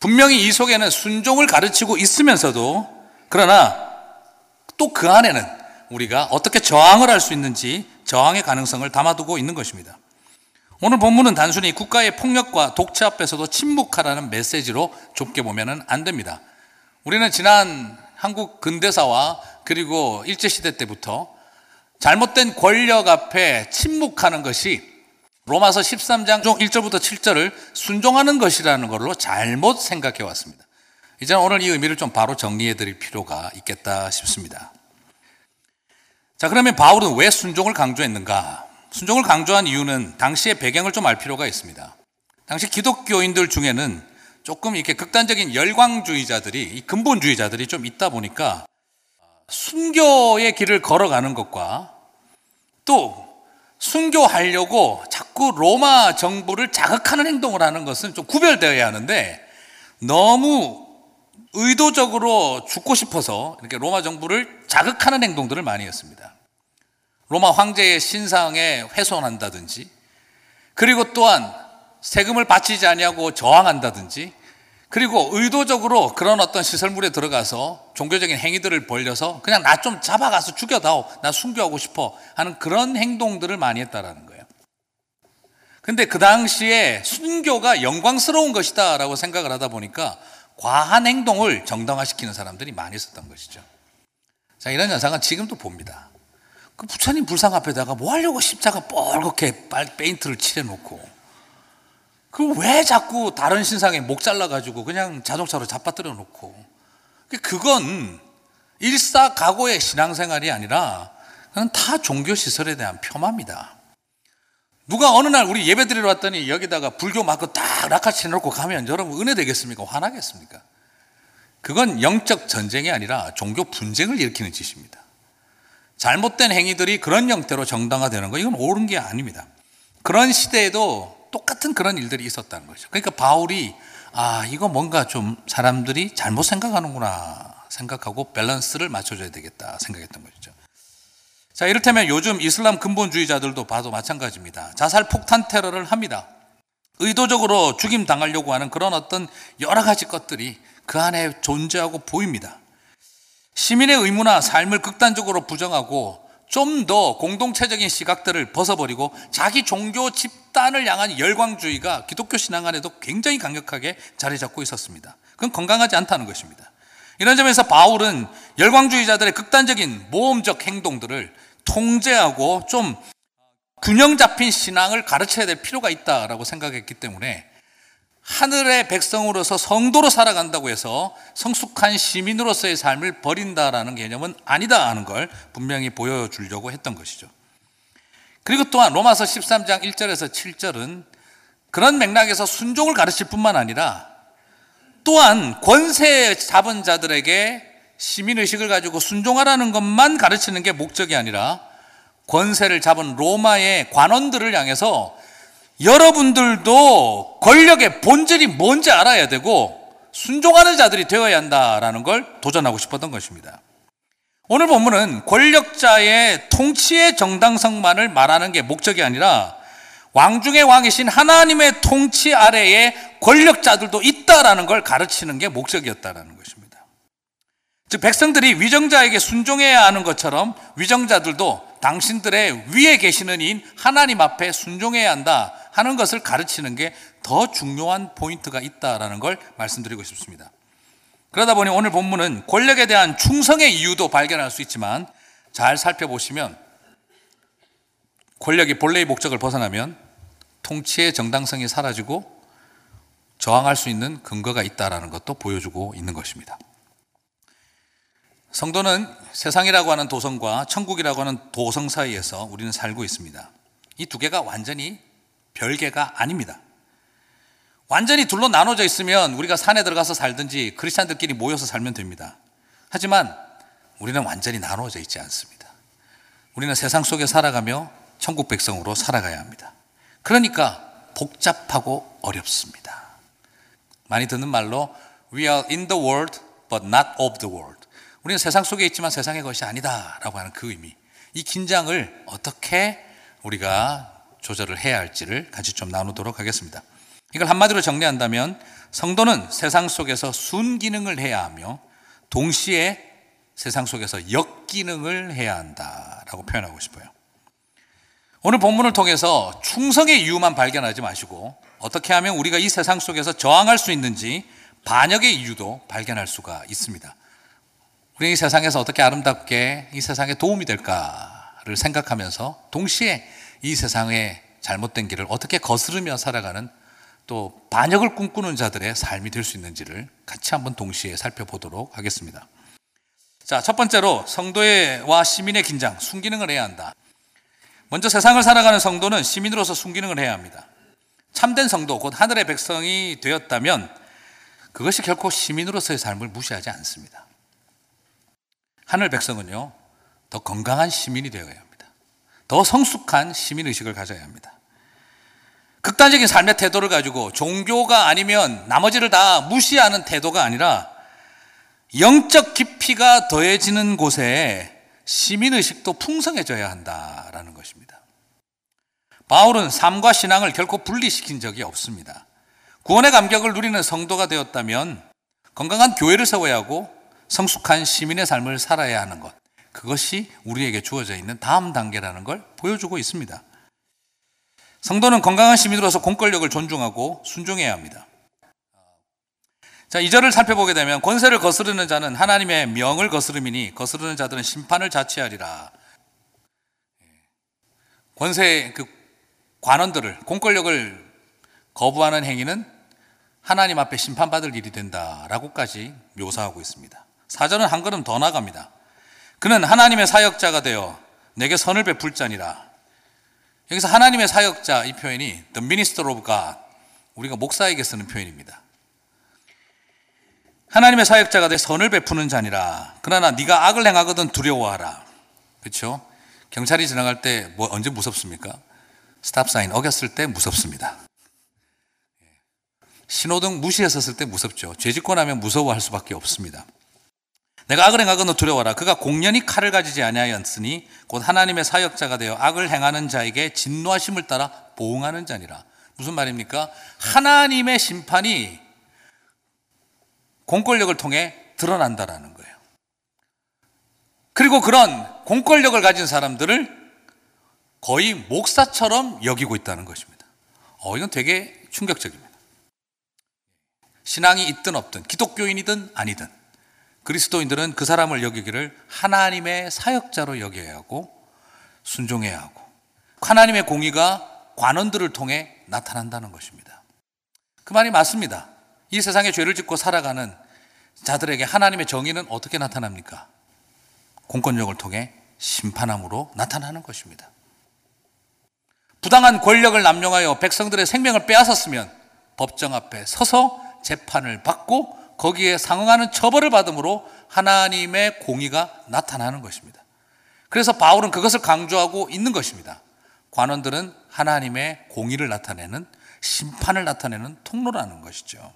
분명히 이 속에는 순종을 가르치고 있으면서도 그러나 또 그 안에는 우리가 어떻게 저항을 할 수 있는지 저항의 가능성을 담아두고 있는 것입니다. 오늘 본문은 단순히 국가의 폭력과 독재 앞에서도 침묵하라는 메시지로 좁게 보면 안 됩니다. 우리는 지난 한국 근대사와 그리고 일제시대 때부터 잘못된 권력 앞에 침묵하는 것이 로마서 13장 중 1절부터 7절을 순종하는 것이라는 걸로 잘못 생각해 왔습니다. 이제는 오늘 이 의미를 좀 바로 정리해 드릴 필요가 있겠다 싶습니다. 자, 그러면 바울은 왜 순종을 강조했는가? 순종을 강조한 이유는 당시의 배경을 좀 알 필요가 있습니다. 당시 기독교인들 중에는 조금 이렇게 극단적인 열광주의자들이, 근본주의자들이 좀 있다 보니까 순교의 길을 걸어가는 것과 또 순교하려고 자꾸 로마 정부를 자극하는 행동을 하는 것은 좀 구별되어야 하는데 너무 의도적으로 죽고 싶어서 이렇게 로마 정부를 자극하는 행동들을 많이 했습니다. 로마 황제의 신상에 훼손한다든지 그리고 또한 세금을 바치지 아니하고 저항한다든지 그리고 의도적으로 그런 어떤 시설물에 들어가서 종교적인 행위들을 벌려서 그냥 나 좀 잡아가서 죽여다오. 나 순교하고 싶어. 하는 그런 행동들을 많이 했다라는 거예요. 근데 그 당시에 순교가 영광스러운 것이다 라고 생각을 하다 보니까 과한 행동을 정당화시키는 사람들이 많이 있었던 것이죠. 자, 이런 현상은 지금도 봅니다. 그 부처님 불상 앞에다가 뭐 하려고 십자가 뻘겋게 페인트를 칠해놓고 그왜 자꾸 다른 신상에 목 잘라가지고 그냥 자동차로 잡아뜨려 놓고 그건 일사각오의 신앙생활이 아니라 그건 다 종교시설에 대한 폄하입니다. 누가 어느 날 우리 예배 드리러 왔더니 여기다가 불교 마크 딱 락카치 놓고 가면 여러분 은혜 되겠습니까? 화나겠습니까? 그건 영적 전쟁이 아니라 종교 분쟁을 일으키는 짓입니다. 잘못된 행위들이 그런 형태로 정당화되는 거 이건 옳은 게 아닙니다. 그런 시대에도 똑같은 그런 일들이 있었다는 거죠. 그러니까 바울이 아, 이거 뭔가 좀 사람들이 잘못 생각하는구나 생각하고 밸런스를 맞춰줘야 되겠다 생각했던 것이죠. 자, 이를테면 요즘 이슬람 근본주의자들도 봐도 마찬가지입니다. 자살 폭탄 테러를 합니다. 의도적으로 죽임 당하려고 하는 그런 어떤 여러 가지 것들이 그 안에 존재하고 보입니다. 시민의 의무나 삶을 극단적으로 부정하고 좀 더 공동체적인 시각들을 벗어버리고 자기 종교 집단을 향한 열광주의가 기독교 신앙 안에도 굉장히 강력하게 자리 잡고 있었습니다. 그건 건강하지 않다는 것입니다. 이런 점에서 바울은 열광주의자들의 극단적인 모험적 행동들을 통제하고 좀 균형 잡힌 신앙을 가르쳐야 될 필요가 있다라고 생각했기 때문에 하늘의 백성으로서 성도로 살아간다고 해서 성숙한 시민으로서의 삶을 버린다라는 개념은 아니다 하는 걸 분명히 보여주려고 했던 것이죠. 그리고 또한 로마서 13장 1절에서 7절은 그런 맥락에서 순종을 가르칠 뿐만 아니라 또한 권세 잡은 자들에게 시민의식을 가지고 순종하라는 것만 가르치는 게 목적이 아니라 권세를 잡은 로마의 관원들을 향해서 여러분들도 권력의 본질이 뭔지 알아야 되고 순종하는 자들이 되어야 한다라는 걸 도전하고 싶었던 것입니다. 오늘 본문은 권력자의 통치의 정당성만을 말하는 게 목적이 아니라 왕 중의 왕이신 하나님의 통치 아래에 권력자들도 있다라는 걸 가르치는 게 목적이었다라는 것입니다. 즉 백성들이 위정자에게 순종해야 하는 것처럼 위정자들도 당신들의 위에 계시는 인 하나님 앞에 순종해야 한다 하는 것을 가르치는 게 더 중요한 포인트가 있다라는 걸 말씀드리고 싶습니다. 그러다 보니 오늘 본문은 권력에 대한 충성의 이유도 발견할 수 있지만 잘 살펴보시면 권력이 본래의 목적을 벗어나면 통치의 정당성이 사라지고 저항할 수 있는 근거가 있다라는 것도 보여주고 있는 것입니다. 성도는 세상이라고 하는 도성과 천국이라고 하는 도성 사이에서 우리는 살고 있습니다. 이 두 개가 완전히 별개가 아닙니다. 완전히 둘로 나눠져 있으면 우리가 산에 들어가서 살든지 크리스찬들끼리 모여서 살면 됩니다. 하지만 우리는 완전히 나눠져 있지 않습니다. 우리는 세상 속에 살아가며 천국 백성으로 살아가야 합니다. 그러니까 복잡하고 어렵습니다. 많이 듣는 말로 We are in the world but not of the world. 우리는 세상 속에 있지만 세상의 것이 아니다라고 하는 그 의미. 이 긴장을 어떻게 우리가 조절을 해야 할지를 같이 좀 나누도록 하겠습니다. 이걸 한마디로 정리한다면 성도는 세상 속에서 순기능을 해야 하며 동시에 세상 속에서 역기능을 해야 한다라고 표현하고 싶어요. 오늘 본문을 통해서 충성의 이유만 발견하지 마시고 어떻게 하면 우리가 이 세상 속에서 저항할 수 있는지 반역의 이유도 발견할 수가 있습니다. 우리 이 세상에서 어떻게 아름답게 이 세상에 도움이 될까를 생각하면서 동시에 이 세상의 잘못된 길을 어떻게 거스르며 살아가는 또 반역을 꿈꾸는 자들의 삶이 될 수 있는지를 같이 한번 동시에 살펴보도록 하겠습니다. 자, 첫 번째로 성도와 시민의 긴장, 순기능을 해야 한다. 먼저 세상을 살아가는 성도는 시민으로서 순기능을 해야 합니다. 참된 성도, 곧 하늘의 백성이 되었다면 그것이 결코 시민으로서의 삶을 무시하지 않습니다. 하늘 백성은요, 더 건강한 시민이 합니다. 더 성숙한 시민의식을 가져야 합니다. 극단적인 삶의 태도를 가지고 종교가 아니면 나머지를 다 무시하는 태도가 아니라 영적 깊이가 더해지는 곳에 시민의식도 풍성해져야 한다라는 것입니다. 바울은 삶과 신앙을 결코 분리시킨 적이 없습니다. 구원의 감격을 누리는 성도가 되었다면 건강한 교회를 세워야 하고 성숙한 시민의 삶을 살아야 하는 것. 그것이 우리에게 주어져 있는 다음 단계라는 걸 보여주고 있습니다. 성도는 건강한 시민으로서 공권력을 존중하고 순종해야 합니다. 자, 이절을 살펴보게 되면 권세를 거스르는 자는 하나님의 명을 거스름이니 거스르는 자들은 심판을 자취하리라. 권세 그 관원들을 공권력을 거부하는 행위는 하나님 앞에 심판받을 일이 된다라고까지 묘사하고 있습니다. 사절은 한 걸음 더 나갑니다. 그는 하나님의 사역자가 되어 내게 선을 베풀 자니라. 여기서 하나님의 사역자 이 표현이 the minister of God 우리가 목사에게 쓰는 표현입니다. 하나님의 사역자가 되 선을 베푸는 자니라. 그러나 네가 악을 행하거든 두려워하라. 그렇죠? 경찰이 지나갈 때 뭐 언제 무섭습니까? 스탑 사인 어겼을 때 무섭습니다. 신호등 무시했었을 때 무섭죠. 죄짓고 나면 무서워할 수밖에 없습니다. 내가 악을 행하거든 두려워라. 그가 공연히 칼을 가지지 아니하였으니 곧 하나님의 사역자가 되어 악을 행하는 자에게 진노하심을 따라 보응하는 자니라. 무슨 말입니까? 하나님의 심판이 공권력을 통해 드러난다라는 거예요. 그리고 그런 공권력을 가진 사람들을 거의 목사처럼 여기고 있다는 것입니다. 어, 이건 되게 충격적입니다. 신앙이 있든 없든, 기독교인이든 아니든, 그리스도인들은 그 사람을 여기기를 하나님의 사역자로 여겨야 하고, 순종해야 하고, 하나님의 공의가 관원들을 통해 나타난다는 것입니다. 그 말이 맞습니다. 이 세상에 죄를 짓고 살아가는 자들에게 하나님의 정의는 어떻게 나타납니까? 공권력을 통해 심판함으로 나타나는 것입니다. 부당한 권력을 남용하여 백성들의 생명을 빼앗았으면 법정 앞에 서서 재판을 받고 거기에 상응하는 처벌을 받음으로 하나님의 공의가 나타나는 것입니다. 그래서 바울은 그것을 강조하고 있는 것입니다. 관원들은 하나님의 공의를 나타내는 심판을 나타내는 통로라는 것이죠.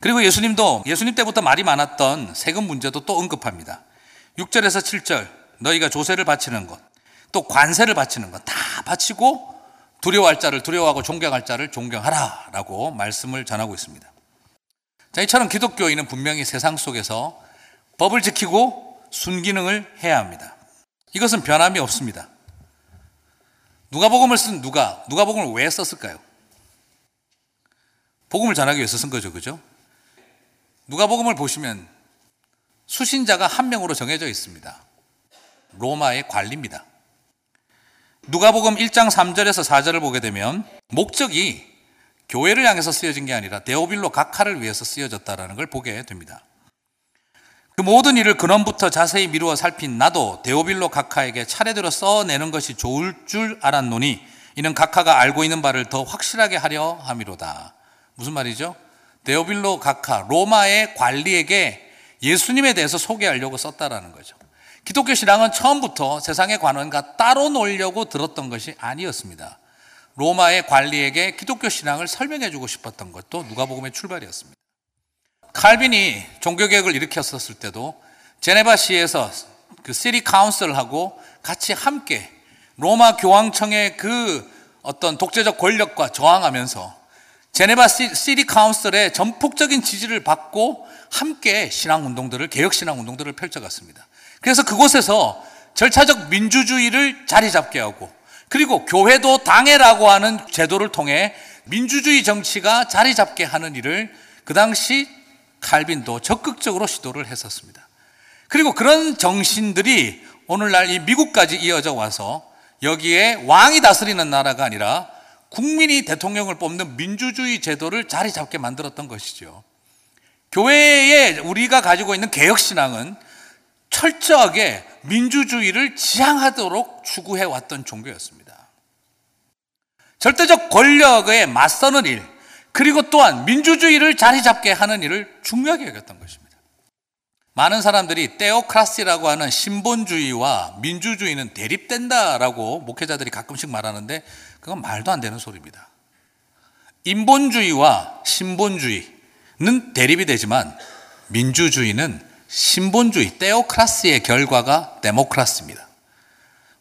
그리고 예수님도 예수님 때부터 말이 많았던 세금 문제도 또 언급합니다. 6절에서 7절 너희가 조세를 바치는 것, 또 관세를 바치는 것 다 바치고 두려워할 자를 두려워하고 존경할 자를 존경하라라고 말씀을 전하고 있습니다. 자, 이처럼 기독교인은 분명히 세상 속에서 법을 지키고 순기능을 해야 합니다. 이것은 변함이 없습니다. 누가복음을 쓴 누가 누가복음을 왜 썼을까요? 복음을 전하기 위해서 쓴 거죠, 그죠? 누가복음을 보시면 수신자가 한 명으로 정해져 있습니다. 로마의 관리입니다. 누가복음 1장 3절에서 4절을 보게 되면 목적이 교회를 향해서 쓰여진 게 아니라 데오빌로 각하를 위해서 쓰여졌다라는 걸 보게 됩니다. 그 모든 일을 근원부터 자세히 미루어 살핀 나도 데오빌로 각하에게 차례대로 써내는 것이 좋을 줄 알았노니 이는 각하가 알고 있는 바를 더 확실하게 하려 함이로다. 무슨 말이죠? 데오빌로 각하 로마의 관리에게 예수님에 대해서 소개하려고 썼다라는 거죠. 기독교 신앙은 처음부터 세상의 관원과 따로 놀려고 들었던 것이 아니었습니다. 로마의 관리에게 기독교 신앙을 설명해 주고 싶었던 것도 누가복음의 출발이었습니다. 칼빈이 종교개혁을 일으켰었을 때도 제네바 시에서 그 city council하고 같이 함께 로마 교황청의 그 어떤 독재적 권력과 저항하면서 제네바 city council의 전폭적인 지지를 받고 함께 신앙 운동들을 개혁 신앙 운동들을 펼쳐갔습니다. 그래서 그곳에서 절차적 민주주의를 자리 잡게 하고 그리고 교회도 당회라고 하는 제도를 통해 민주주의 정치가 자리 잡게 하는 일을 그 당시 칼빈도 적극적으로 시도를 했었습니다. 그리고 그런 정신들이 오늘날 이 미국까지 이어져 와서 여기에 왕이 다스리는 나라가 아니라 국민이 대통령을 뽑는 민주주의 제도를 자리 잡게 만들었던 것이죠. 교회에 우리가 가지고 있는 개혁신앙은 철저하게 민주주의를 지향하도록 추구해 왔던 종교였습니다. 절대적 권력에 맞서는 일, 그리고 또한 민주주의를 자리 잡게 하는 일을 중요하게 여겼던 것입니다. 많은 사람들이 테오크라시라고 하는 신본주의와 민주주의는 대립된다라고 목회자들이 가끔씩 말하는데 그건 말도 안 되는 소리입니다. 인본주의와 신본주의는 대립이 되지만 민주주의는 신본주의, 테오크라시의 결과가 데모크라시입니다.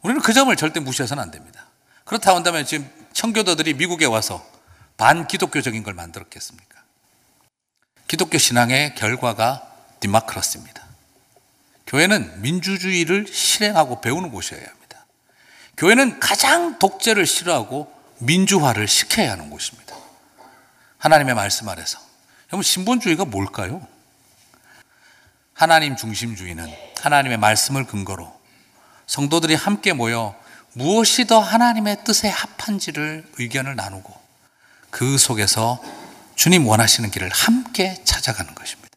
우리는 그 점을 절대 무시해서는 안 됩니다. 그렇다고 한다면 지금 청교도들이 미국에 와서 반기독교적인 걸 만들었겠습니까? 기독교 신앙의 결과가 디마크라스입니다. 교회는 민주주의를 실행하고 배우는 곳이어야 합니다. 교회는 가장 독재를 싫어하고 민주화를 시켜야 하는 곳입니다. 하나님의 말씀 아래서. 여러분, 신본주의가 뭘까요? 하나님 중심주의는 하나님의 말씀을 근거로 성도들이 함께 모여 무엇이 더 하나님의 뜻에 합한지를 의견을 나누고 그 속에서 주님 원하시는 길을 함께 찾아가는 것입니다.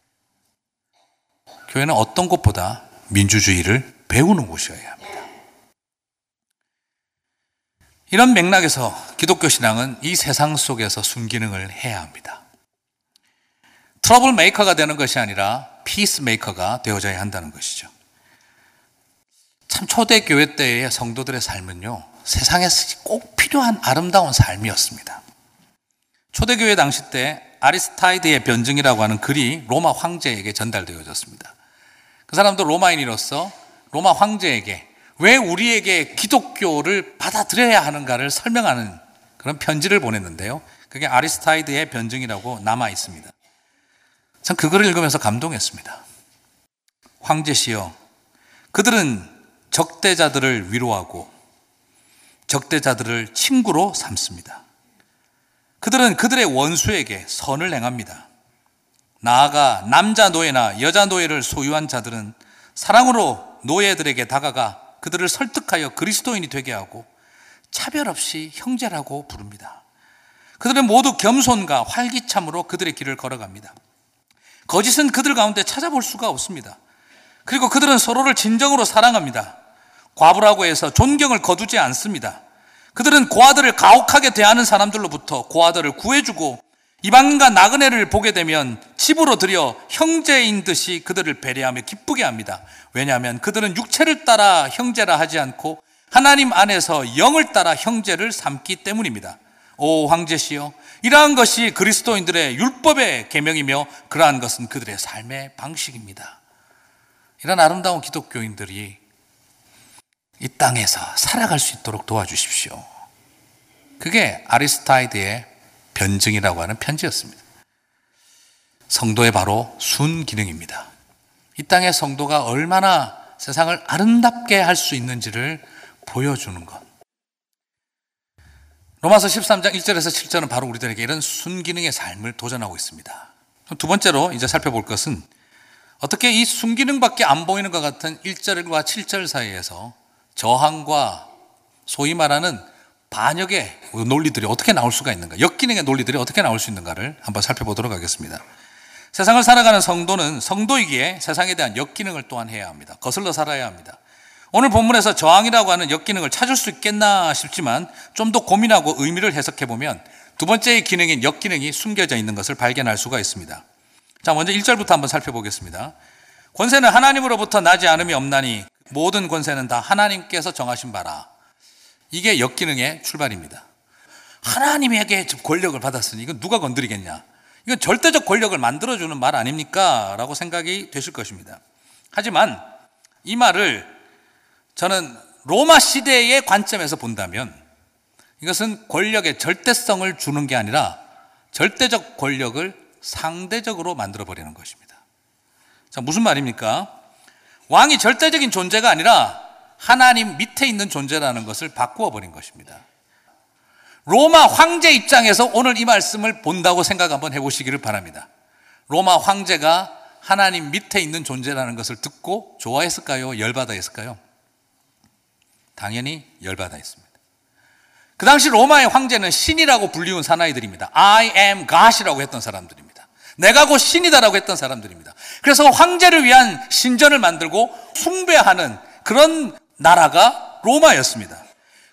교회는 어떤 곳보다 민주주의를 배우는 곳이어야 합니다. 이런 맥락에서 기독교 신앙은 이 세상 속에서 순기능을 해야 합니다. trouble maker가 되는 것이 아니라 peace maker가 되어져야 한다는 것이죠. 참 초대 교회 때의 성도들의 삶은요, 세상에서 꼭 필요한 아름다운 삶이었습니다. 초대교회 당시 때 아리스타이드의 변증이라고 하는 글이 로마 황제에게 전달되어졌습니다. 그 사람도 로마인으로서 로마 황제에게 왜 우리에게 기독교를 받아들여야 하는가를 설명하는 그런 편지를 보냈는데요. 그게 아리스타이드의 변증이라고 남아 있습니다. 참 그거를 읽으면서 감동했습니다. 황제시여, 그들은 적대자들을 위로하고 적대자들을 친구로 삼습니다. 그들은 그들의 원수에게 선을 행합니다. 나아가 남자 노예나 여자 노예를 소유한 자들은 사랑으로 노예들에게 다가가 그들을 설득하여 그리스도인이 되게 하고 차별 없이 형제라고 부릅니다. 그들은 모두 겸손과 활기참으로 그들의 길을 걸어갑니다. 거짓은 그들 가운데 찾아볼 수가 없습니다. 그리고 그들은 서로를 진정으로 사랑합니다. 과부라고 해서 존경을 거두지 않습니다. 그들은 고아들을 가혹하게 대하는 사람들로부터 고아들을 구해주고 이방인과 나그네를 보게 되면 집으로 들여 형제인 듯이 그들을 배려하며 기쁘게 합니다. 왜냐하면 그들은 육체를 따라 형제라 하지 않고 하나님 안에서 영을 따라 형제를 삼기 때문입니다. 오 황제시여 이러한 것이 그리스도인들의 율법의 계명이며 그러한 것은 그들의 삶의 방식입니다. 이런 아름다운 기독교인들이 이 땅에서 살아갈 수 있도록 도와주십시오. 그게 아리스타이드의 변증이라고 하는 편지였습니다. 성도의 바로 순기능입니다. 이 땅의 성도가 얼마나 세상을 아름답게 할 수 있는지를 보여주는 것. 로마서 13장 1절에서 7절은 바로 우리들에게 이런 순기능의 삶을 도전하고 있습니다. 두 번째로 이제 살펴볼 것은 어떻게 이 순기능밖에 안 보이는 것 같은 1절과 7절 사이에서 저항과 소위 말하는 반역의 논리들이 어떻게 나올 수가 있는가, 역기능의 논리들이 어떻게 나올 수 있는가를 한번 살펴보도록 하겠습니다. 세상을 살아가는 성도는 성도이기에 세상에 대한 역기능을 또한 해야 합니다. 거슬러 살아야 합니다. 오늘 본문에서 저항이라고 하는 역기능을 찾을 수 있겠나 싶지만 좀 더 고민하고 의미를 해석해 보면 두 번째의 기능인 역기능이 숨겨져 있는 것을 발견할 수가 있습니다. 자, 먼저 1절부터 한번 살펴보겠습니다. 권세는 하나님으로부터 나지 않음이 없나니 모든 권세는 다 하나님께서 정하신 바라. 이게 역기능의 출발입니다. 하나님에게 권력을 받았으니 이건 누가 건드리겠냐? 이건 절대적 권력을 만들어주는 말 아닙니까? 라고 생각이 되실 것입니다. 하지만 이 말을 저는 로마 시대의 관점에서 본다면 이것은 권력의 절대성을 주는 게 아니라 절대적 권력을 상대적으로 만들어버리는 것입니다. 자, 무슨 말입니까? 왕이 절대적인 존재가 아니라 하나님 밑에 있는 존재라는 것을 바꾸어 버린 것입니다. 로마 황제 입장에서 오늘 이 말씀을 본다고 생각 한번 해보시기를 바랍니다. 로마 황제가 하나님 밑에 있는 존재라는 것을 듣고 좋아했을까요? 열받아 했을까요? 당연히 열받아 했습니다. 그 당시 로마의 황제는 신이라고 불리운 사나이들입니다. I am God이라고 했던 사람들입니다. 내가 곧 신이다라고 했던 사람들입니다. 그래서 황제를 위한 신전을 만들고 숭배하는 그런 나라가 로마였습니다.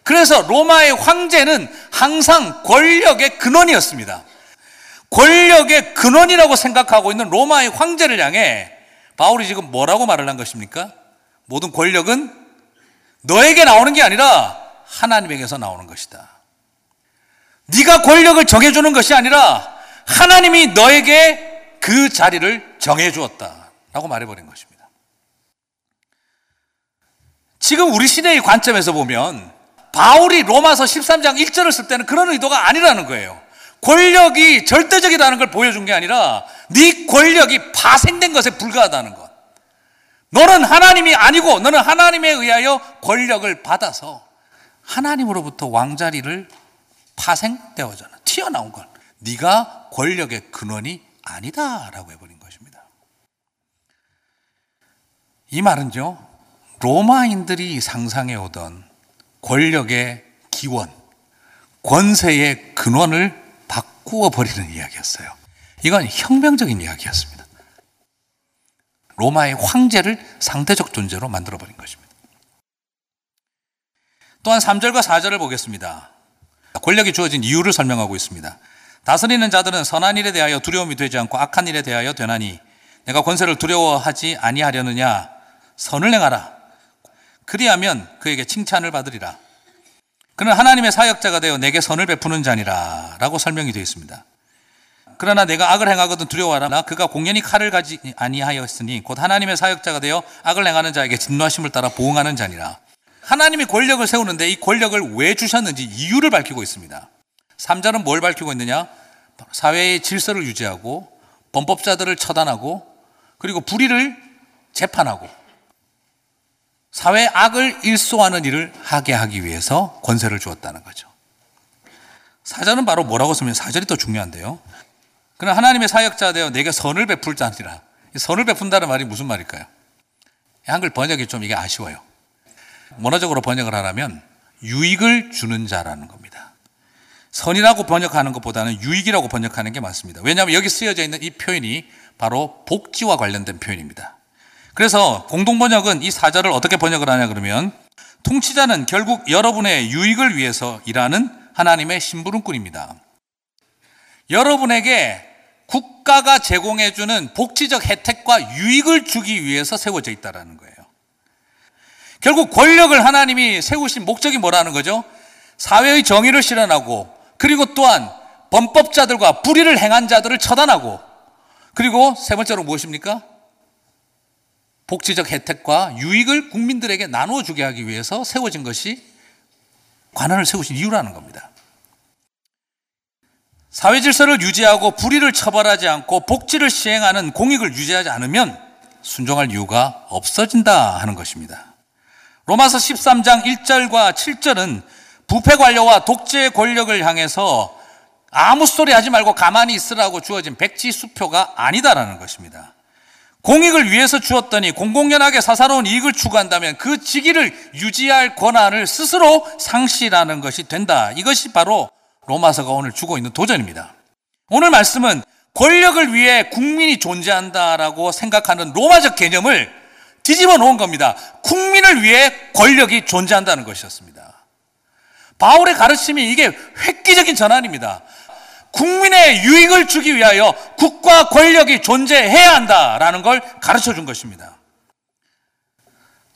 그래서 로마의 황제는 항상 권력의 근원이었습니다. 권력의 근원이라고 생각하고 있는 로마의 황제를 향해 바울이 지금 뭐라고 말을 한 것입니까? 모든 권력은 너에게 나오는 게 아니라 하나님에게서 나오는 것이다. 네가 권력을 정해주는 것이 아니라 하나님이 너에게 그 자리를 정해 주었다. 라고 말해버린 것입니다. 지금 우리 시대의 관점에서 보면 바울이 로마서 13장 1절을 쓸 때는 그런 의도가 아니라는 거예요. 권력이 절대적이라는 걸 보여준 게 아니라 네 권력이 파생된 것에 불과하다는 것. 너는 하나님이 아니고 너는 하나님에 의하여 권력을 받아서 하나님으로부터 왕자리를 파생되어져 튀어나온 걸. 네가 권력의 근원이 아니다라고 해버린 것입니다. 이 말은요 로마인들이 상상해 오던 권력의 기원, 권세의 근원을 바꾸어 버리는 이야기였어요. 이건 혁명적인 이야기였습니다. 로마의 황제를 상대적 존재로 만들어 버린 것입니다. 또한 3절과 4절을 보겠습니다. 권력이 주어진 이유를 설명하고 있습니다. 다스리는 자들은 선한 일에 대하여 두려움이 되지 않고 악한 일에 대하여 되나니 내가 권세를 두려워하지 아니하려느냐 선을 행하라 그리하면 그에게 칭찬을 받으리라. 그는 하나님의 사역자가 되어 내게 선을 베푸는 자니라 라고 설명이 되어 있습니다. 그러나 내가 악을 행하거든 두려워하라. 그가 공연히 칼을 가지 아니하였으니 곧 하나님의 사역자가 되어 악을 행하는 자에게 진노하심을 따라 보응하는 자니라. 하나님이 권력을 세우는데 이 권력을 왜 주셨는지 이유를 밝히고 있습니다. 3절은 뭘 밝히고 있느냐? 사회의 질서를 유지하고 범법자들을 처단하고 그리고 불의를 재판하고 사회 악을 일소하는 일을 하게 하기 위해서 권세를 주었다는 거죠. 사절은 바로 뭐라고 쓰면 사절이 더 중요한데요. 그는 하나님의 사역자 되어 내게 선을 베풀 자니라. 선을 베푼다는 말이 무슨 말일까요? 한글 번역이 좀 이게 아쉬워요. 원어적으로 번역을 하라면 유익을 주는 자라는 겁니다. 선이라고 번역하는 것보다는 유익이라고 번역하는 게 맞습니다. 왜냐하면 여기 쓰여져 있는 이 표현이 바로 복지와 관련된 표현입니다. 그래서 공동번역은 이 사절을 어떻게 번역을 하냐 그러면 통치자는 결국 여러분의 유익을 위해서 일하는 하나님의 심부름꾼입니다. 여러분에게 국가가 제공해주는 복지적 혜택과 유익을 주기 위해서 세워져 있다는 거예요. 결국 권력을 하나님이 세우신 목적이 뭐라는 거죠? 사회의 정의를 실현하고 그리고 또한 범법자들과 불의를 행한 자들을 처단하고 그리고 세 번째로 무엇입니까? 복지적 혜택과 유익을 국민들에게 나누어 주게 하기 위해서 세워진 것이 관원을 세우신 이유라는 겁니다. 사회 질서를 유지하고 불의를 처벌하지 않고 복지를 시행하는 공익을 유지하지 않으면 순종할 이유가 없어진다 하는 것입니다. 로마서 13장 1절과 7절은 부패 관료와 독재 권력을 향해서 아무 소리 하지 말고 가만히 있으라고 주어진 백지 수표가 아니다라는 것입니다. 공익을 위해서 주었더니 공공연하게 사사로운 이익을 추구한다면 그 직위를 유지할 권한을 스스로 상실하는 것이 된다. 이것이 바로 로마서가 오늘 주고 있는 도전입니다. 오늘 말씀은 권력을 위해 국민이 존재한다라고 생각하는 로마적 개념을 뒤집어 놓은 겁니다. 국민을 위해 권력이 존재한다는 것이었습니다. 바울의 가르침이 이게 획기적인 전환입니다. 국민의 유익을 주기 위하여 국가 권력이 존재해야 한다라는 걸 가르쳐 준 것입니다.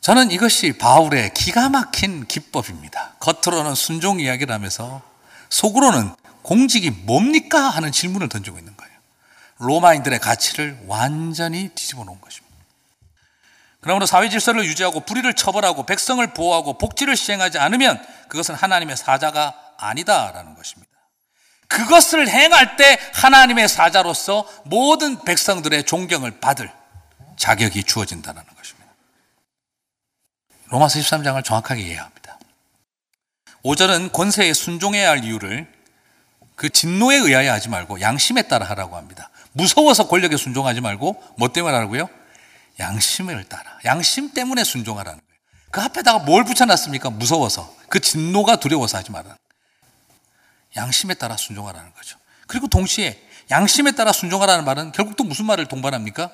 저는 이것이 바울의 기가 막힌 기법입니다. 겉으로는 순종 이야기를 하면서 속으로는 공직이 뭡니까? 하는 질문을 던지고 있는 거예요. 로마인들의 가치를 완전히 뒤집어 놓은 것입니다. 그러므로 사회 질서를 유지하고 불의를 처벌하고 백성을 보호하고 복지를 시행하지 않으면 그것은 하나님의 사자가 아니다라는 것입니다. 그것을 행할 때 하나님의 사자로서 모든 백성들의 존경을 받을 자격이 주어진다는 것입니다. 로마서 13장을 정확하게 이해합니다. 5절은 권세에 순종해야 할 이유를 그 진노에 의하여 하지 말고 양심에 따라 하라고 합니다. 무서워서 권력에 순종하지 말고 뭐 때문에 하라고요? 양심을 따라. 양심 때문에 순종하라는 거예요. 그 앞에다가 뭘 붙여놨습니까? 무서워서. 그 진노가 두려워서 하지 말라. 양심에 따라 순종하라는 거죠. 그리고 동시에 양심에 따라 순종하라는 말은 결국 또 무슨 말을 동반합니까?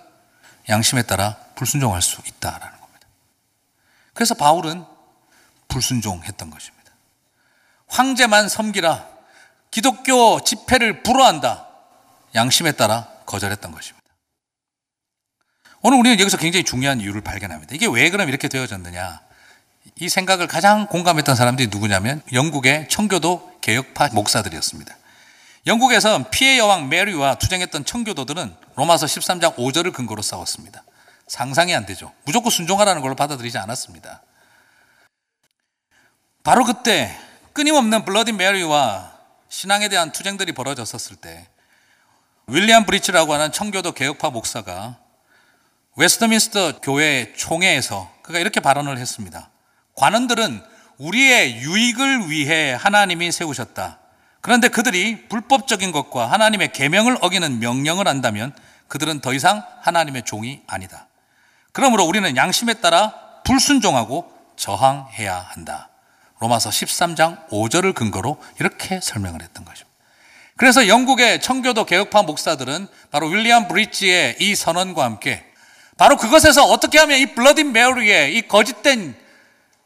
양심에 따라 불순종할 수 있다라는 겁니다. 그래서 바울은 불순종했던 것입니다. 황제만 섬기라. 기독교 집회를 불허한다. 양심에 따라 거절했던 것입니다. 오늘 우리는 여기서 굉장히 중요한 이유를 발견합니다. 이게 왜 그럼 이렇게 되어졌느냐? 이 생각을 가장 공감했던 사람들이 누구냐면 영국의 청교도 개혁파 목사들이었습니다. 영국에서 피해 여왕 메리와 투쟁했던 청교도들은 로마서 13장 5절을 근거로 싸웠습니다. 상상이 안 되죠. 무조건 순종하라는 걸로 받아들이지 않았습니다. 바로 그때 끊임없는 블러디 메리와 신앙에 대한 투쟁들이 벌어졌었을 때 윌리엄 브리치라고 하는 청교도 개혁파 목사가 웨스트민스터 교회 총회에서 그가 이렇게 발언을 했습니다. 관원들은 우리의 유익을 위해 하나님이 세우셨다. 그런데 그들이 불법적인 것과 하나님의 계명을 어기는 명령을 한다면 그들은 더 이상 하나님의 종이 아니다. 그러므로 우리는 양심에 따라 불순종하고 저항해야 한다. 로마서 13장 5절을 근거로 이렇게 설명을 했던 것입니다. 그래서 영국의 청교도 개혁파 목사들은 바로 윌리엄 브리지의 이 선언과 함께 바로 그것에서 어떻게 하면 이 블러디 메리의 이 거짓된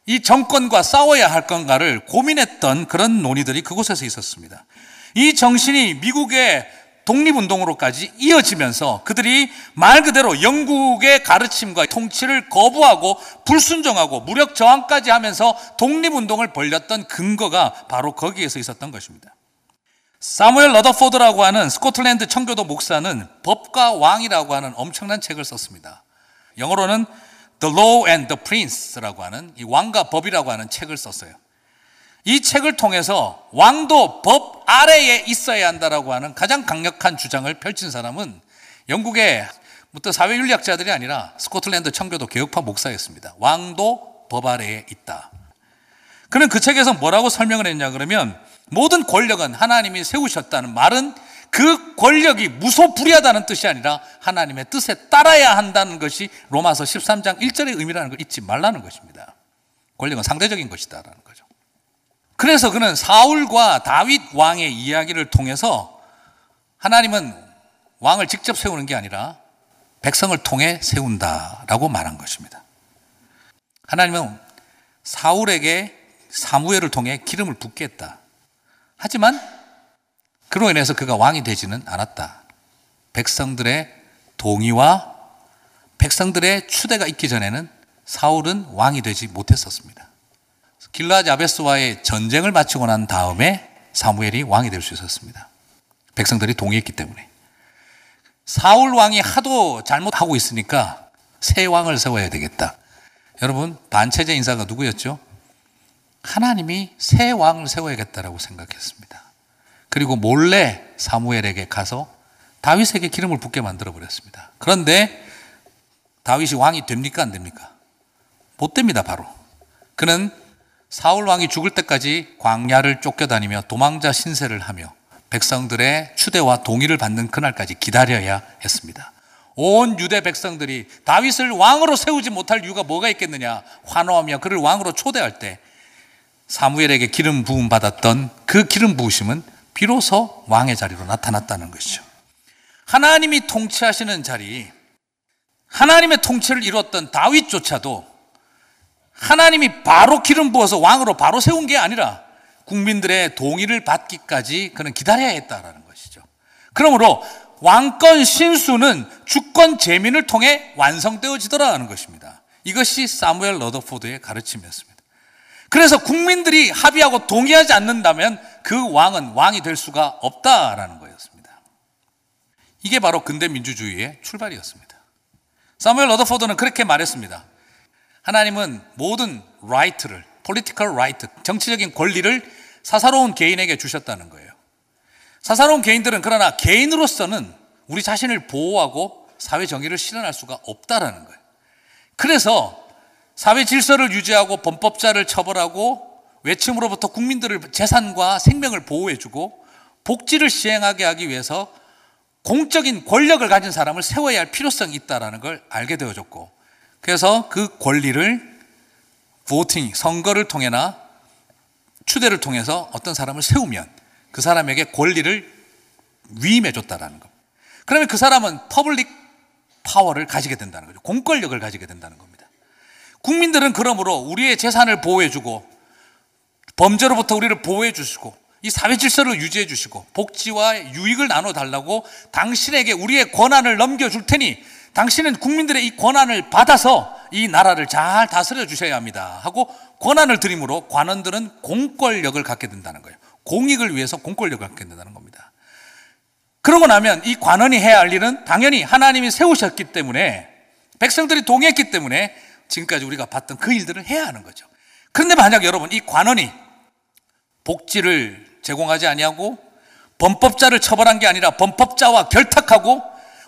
이 정권과 싸워야 할 건가를 고민했던 그런 논의들이 그곳에서 있었습니다. 이 정신이 미국의 독립운동으로까지 이어지면서 그들이 말 그대로 영국의 가르침과 통치를 거부하고 불순종하고 무력 저항까지 하면서 독립운동을 벌렸던 근거가 바로 거기에서 있었던 것입니다. 사무엘 러더포드라고 하는 스코틀랜드 청교도 목사는 법과 왕이라고 하는 엄청난 책을 썼습니다. 영어로는 The Law and the Prince라고 하는 이 왕과 법이라고 하는 책을 썼어요. 이 책을 통해서 왕도 법 아래에 있어야 한다라고 하는 가장 강력한 주장을 펼친 사람은 영국의 부터 사회윤리학자들이 아니라 스코틀랜드 청교도 개혁파 목사였습니다. 왕도 법 아래에 있다. 그는 그 책에서 뭐라고 설명을 했냐 그러면 모든 권력은 하나님이 세우셨다는 말은 그 권력이 무소불위하다는 뜻이 아니라 하나님의 뜻에 따라야 한다는 것이 로마서 13장 1절의 의미라는 걸 잊지 말라는 것입니다. 권력은 상대적인 것이다라는 거죠. 그래서 그는 사울과 다윗 왕의 이야기를 통해서 하나님은 왕을 직접 세우는 게 아니라 백성을 통해 세운다라고 말한 것입니다. 하나님은 사울에게 사무엘을 통해 기름을 붓게 했다. 하지만 그로 인해서 그가 왕이 되지는 않았다. 백성들의 동의와 백성들의 추대가 있기 전에는 사울은 왕이 되지 못했었습니다. 길라지 아베스와의 전쟁을 마치고 난 다음에 사무엘이 왕이 될 수 있었습니다. 백성들이 동의했기 때문에. 사울 왕이 하도 잘못하고 있으니까 새 왕을 세워야 되겠다. 여러분, 반체제 인사가 누구였죠? 하나님이 새 왕을 세워야겠다라고 생각했습니다. 그리고 몰래 사무엘에게 가서 다윗에게 기름을 붓게 만들어 버렸습니다. 그런데 다윗이 왕이 됩니까 안 됩니까? 못 됩니다, 바로. 그는 사울 왕이 죽을 때까지 광야를 쫓겨다니며 도망자 신세를 하며 백성들의 추대와 동의를 받는 그날까지 기다려야 했습니다. 온 유대 백성들이 다윗을 왕으로 세우지 못할 이유가 뭐가 있겠느냐? 환호하며 그를 왕으로 초대할 때 사무엘에게 기름 부음 받았던 그 기름 부으심은 비로소 왕의 자리로 나타났다는 것이죠. 하나님이 통치하시는 자리, 하나님의 통치를 이루었던 다윗조차도 하나님이 바로 기름 부어서 왕으로 바로 세운 게 아니라 국민들의 동의를 받기까지 그는 기다려야 했다라는 것이죠. 그러므로 왕권 신수는 주권 재민을 통해 완성되어지더라는 것입니다. 이것이 사무엘 러더포드의 가르침이었습니다. 그래서 국민들이 합의하고 동의하지 않는다면 그 왕은 왕이 될 수가 없다라는 거였습니다. 이게 바로 근대 민주주의의 출발이었습니다. 사무엘 러더포드는 그렇게 말했습니다. 하나님은 모든 right를, political right, 정치적인 권리를 사사로운 개인에게 주셨다는 거예요. 사사로운 개인들은 그러나 개인으로서는 우리 자신을 보호하고 사회 정의를 실현할 수가 없다라는 거예요. 그래서 사회 질서를 유지하고 범법자를 처벌하고 외침으로부터 국민들을 재산과 생명을 보호해주고 복지를 시행하게 하기 위해서 공적인 권력을 가진 사람을 세워야 할 필요성이 있다라는 걸 알게 되어졌고 그래서 그 권리를 보팅 선거를 통해나 추대를 통해서 어떤 사람을 세우면 그 사람에게 권리를 위임해 줬다라는 것. 그러면 그 사람은 public power를 가지게 된다는 거죠. 공권력을 가지게 된다는 겁니다. 국민들은 그러므로 우리의 재산을 보호해 주고 범죄로부터 우리를 보호해 주시고 이 사회 질서를 유지해 주시고 복지와 유익을 나눠 달라고 당신에게 우리의 권한을 넘겨 줄 테니 당신은 국민들의 이 권한을 받아서 이 나라를 잘 다스려 주셔야 합니다. 하고 권한을 드림으로 관원들은 공권력을 갖게 된다는 거예요. 공익을 위해서 공권력을 갖게 된다는 겁니다. 그러고 나면 이 관원이 해야 할 일은 당연히 하나님이 세우셨기 때문에 백성들이 동의했기 때문에 지금까지 우리가 봤던 그 일들을 해야 하는 거죠. 그런데 만약 여러분 이 관원이 복지를 제공하지 아니하고 범법자를 처벌한 게 아니라 범법자와 결탁하고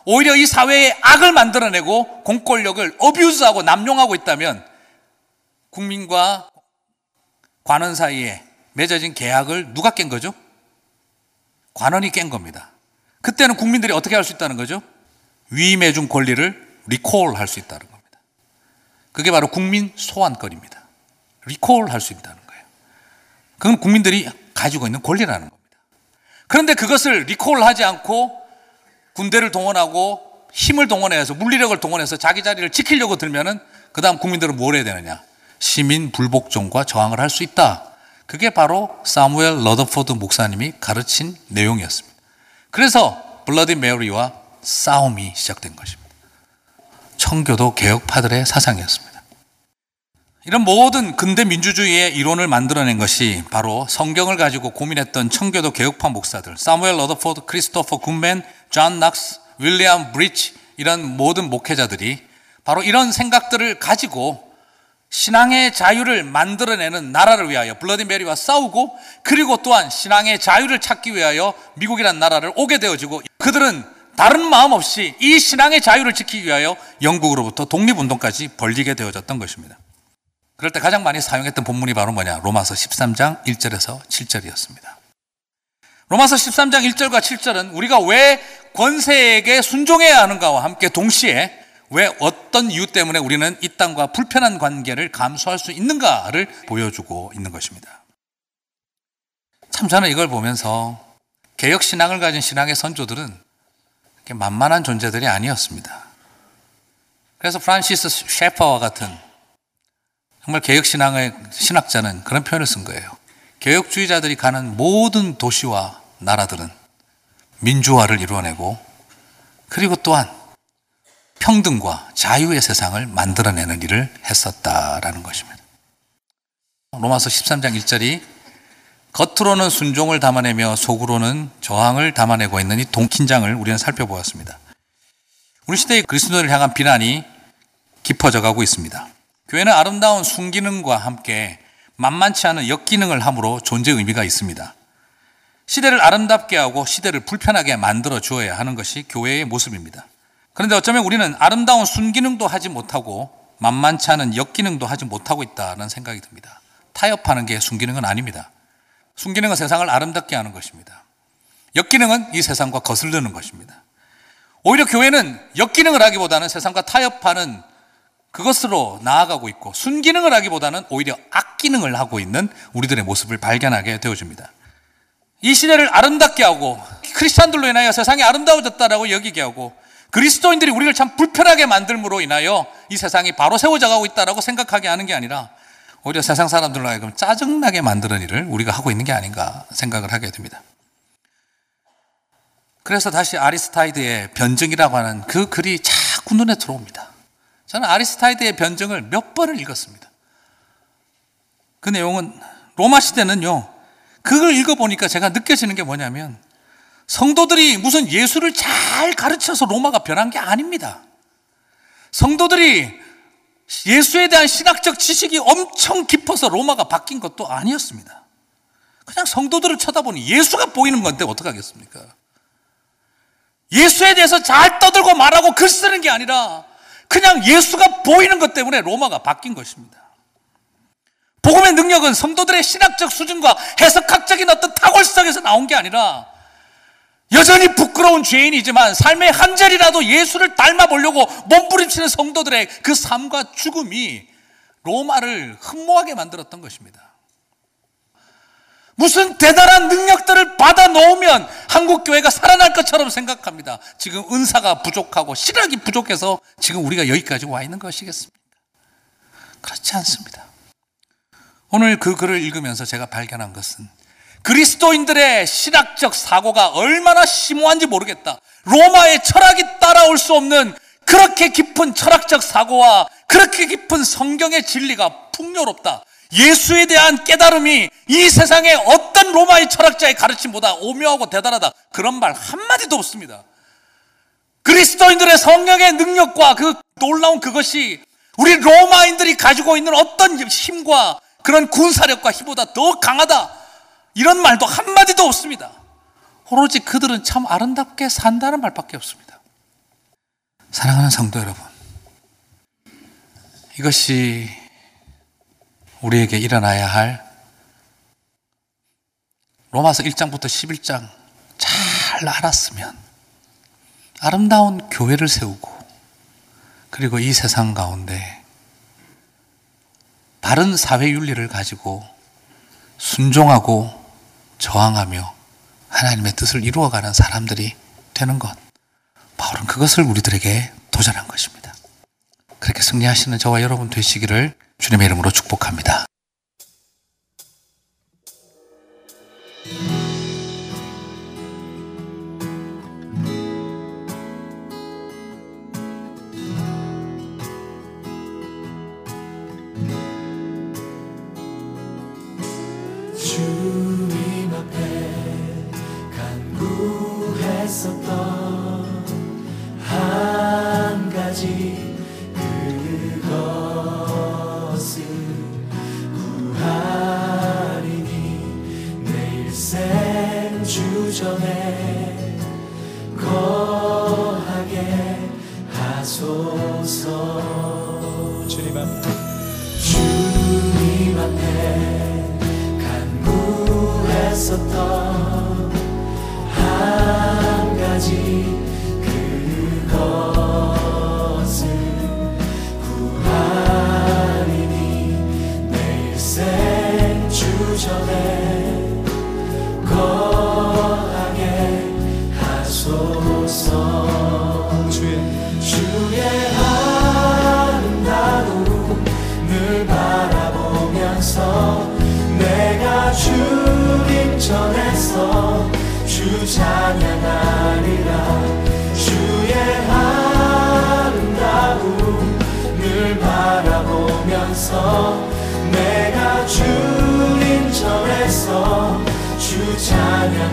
오히려 이 사회에 악을 만들어내고 공권력을 어뷰즈하고 남용하고 있다면 국민과 관원 사이에 맺어진 계약을 누가 깬 거죠? 관원이 깬 겁니다. 그때는 국민들이 어떻게 할 수 있다는 거죠? 위임해 준 권리를 리콜 할 수 있다는 겁니다. 그게 바로 국민 소환권입니다. 리콜 할 수 있다는. 그건 국민들이 가지고 있는 권리라는 겁니다. 그런데 그것을 리콜 하지 않고 군대를 동원하고 힘을 동원해서 물리력을 동원해서 자기 자리를 지키려고 들면은 그 다음 국민들은 뭘 해야 되느냐? 시민 불복종과 저항을 할 수 있다. 그게 바로 사무엘 러더포드 목사님이 가르친 내용이었습니다. 그래서 블러디 메리와 싸움이 시작된 것입니다. 청교도 개혁파들의 사상이었습니다. 이런 모든 근대 민주주의의 이론을 만들어낸 것이 바로 성경을 가지고 고민했던 청교도 개혁파 목사들, 사무엘 러더포드, 크리스토퍼 굿맨, 존 낙스, 윌리엄 브리치 이런 모든 목회자들이 바로 이런 생각들을 가지고 신앙의 자유를 만들어내는 나라를 위하여 블러디 메리와 싸우고 그리고 또한 신앙의 자유를 찾기 위하여 미국이라는 나라를 오게 되어지고 그들은 다른 마음 없이 이 신앙의 자유를 지키기 위하여 영국으로부터 독립운동까지 벌리게 되어졌던 것입니다. 그럴 때 가장 많이 사용했던 본문이 바로 뭐냐? 로마서 13장 1절에서 7절이었습니다. 로마서 13장 1절과 7절은 우리가 왜 권세에게 순종해야 하는가와 함께 동시에 왜 어떤 이유 때문에 우리는 이 땅과 불편한 관계를 감수할 수 있는가를 보여주고 있는 것입니다. 참 저는 이걸 보면서 개혁 신앙을 가진 신앙의 선조들은 만만한 존재들이 아니었습니다. 그래서 프란시스 셰퍼와 같은 정말 개혁신앙의 신학자는 그런 표현을 쓴 거예요. 개혁주의자들이 가는 모든 도시와 나라들은 민주화를 이루어내고 그리고 또한 평등과 자유의 세상을 만들어내는 일을 했었다라는 것입니다. 로마서 13장 1절이 겉으로는 순종을 담아내며 속으로는 저항을 담아내고 있는 이 동킨장을 우리는 살펴보았습니다. 우리 시대의 그리스도를 향한 비난이 깊어져 가고 있습니다. 교회는 아름다운 순기능과 함께 만만치 않은 역기능을 함으로 존재 의미가 있습니다. 시대를 아름답게 하고 시대를 불편하게 만들어 주어야 하는 것이 교회의 모습입니다. 그런데 어쩌면 우리는 아름다운 순기능도 하지 못하고 만만치 않은 역기능도 하지 못하고 있다는 생각이 듭니다. 타협하는 게 순기능은 아닙니다. 순기능은 세상을 아름답게 하는 것입니다. 역기능은 이 세상과 거슬르는 것입니다. 오히려 교회는 역기능을 하기보다는 세상과 타협하는 그것으로 나아가고 있고 순기능을 하기보다는 오히려 악기능을 하고 있는 우리들의 모습을 발견하게 되어줍니다. 이 시대를 아름답게 하고 크리스찬들로 인하여 세상이 아름다워졌다라고 여기게 하고 그리스도인들이 우리를 참 불편하게 만들므로 인하여 이 세상이 바로 세워져 가고 있다라고 생각하게 하는 게 아니라 오히려 세상 사람들로 하여금 짜증나게 만드는 일을 우리가 하고 있는 게 아닌가 생각을 하게 됩니다. 그래서 다시 아리스타이드의 변증이라고 하는 그 글이 자꾸 눈에 들어옵니다. 저는 아리스타이드의 변증을 몇 번을 읽었습니다. 그 내용은 로마 시대는요, 그걸 읽어보니까 제가 느껴지는 게 뭐냐면 성도들이 무슨 예수를 잘 가르쳐서 로마가 변한 게 아닙니다. 성도들이 예수에 대한 신학적 지식이 엄청 깊어서 로마가 바뀐 것도 아니었습니다. 그냥 성도들을 쳐다보니 예수가 보이는 건데 어떡하겠습니까? 예수에 대해서 잘 떠들고 말하고 글 쓰는 게 아니라 그냥 예수가 보이는 것 때문에 로마가 바뀐 것입니다. 복음의 능력은 성도들의 신학적 수준과 해석학적인 어떤 탁월성에서 나온 게 아니라 여전히 부끄러운 죄인이지만 삶의 한 절이라도 예수를 닮아 보려고 몸부림치는 성도들의 그 삶과 죽음이 로마를 흠모하게 만들었던 것입니다. 무슨 대단한 능력들을 받아 놓으면 한국 교회가 살아날 것처럼 생각합니다. 지금 은사가 부족하고 실력이 부족해서 지금 우리가 여기까지 와 있는 것이겠습니까? 그렇지 않습니다. 오늘 그 글을 읽으면서 제가 발견한 것은 그리스도인들의 신학적 사고가 얼마나 심오한지 모르겠다. 로마의 철학이 따라올 수 없는 그렇게 깊은 철학적 사고와 그렇게 깊은 성경의 진리가 풍요롭다. 예수에 대한 깨달음이 이 세상의 어떤 로마의 철학자의 가르침보다 오묘하고 대단하다. 그런 말 한마디도 없습니다. 그리스도인들의 성령의 능력과 그 놀라운 그것이 우리 로마인들이 가지고 있는 어떤 힘과 그런 군사력과 힘보다 더 강하다. 이런 말도 한마디도 없습니다. 오로지 그들은 참 아름답게 산다는 말밖에 없습니다. 사랑하는 성도 여러분. 이것이 우리에게 일어나야 할 로마서 1장부터 11장 잘 알았으면 아름다운 교회를 세우고 그리고 이 세상 가운데 바른 사회 윤리를 가지고 순종하고 저항하며 하나님의 뜻을 이루어가는 사람들이 되는 것. 바울은 그것을 우리들에게 도전한 것입니다. 그렇게 승리하시는 저와 여러분 되시기를 주님의 이름으로 축복합니다.
주님 앞에 간구했었던 한 가지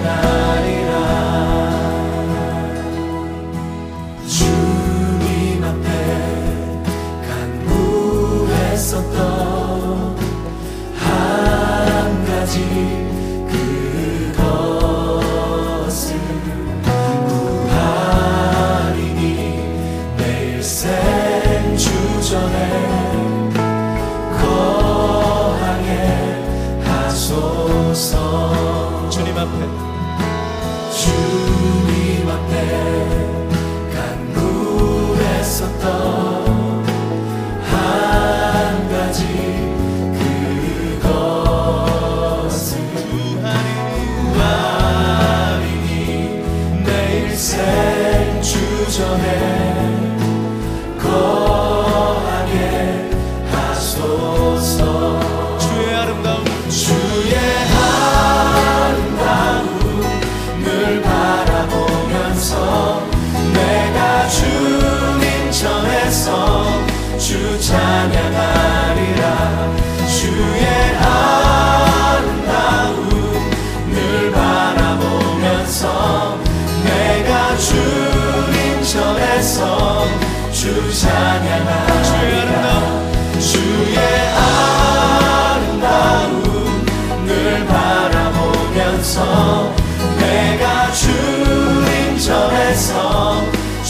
찬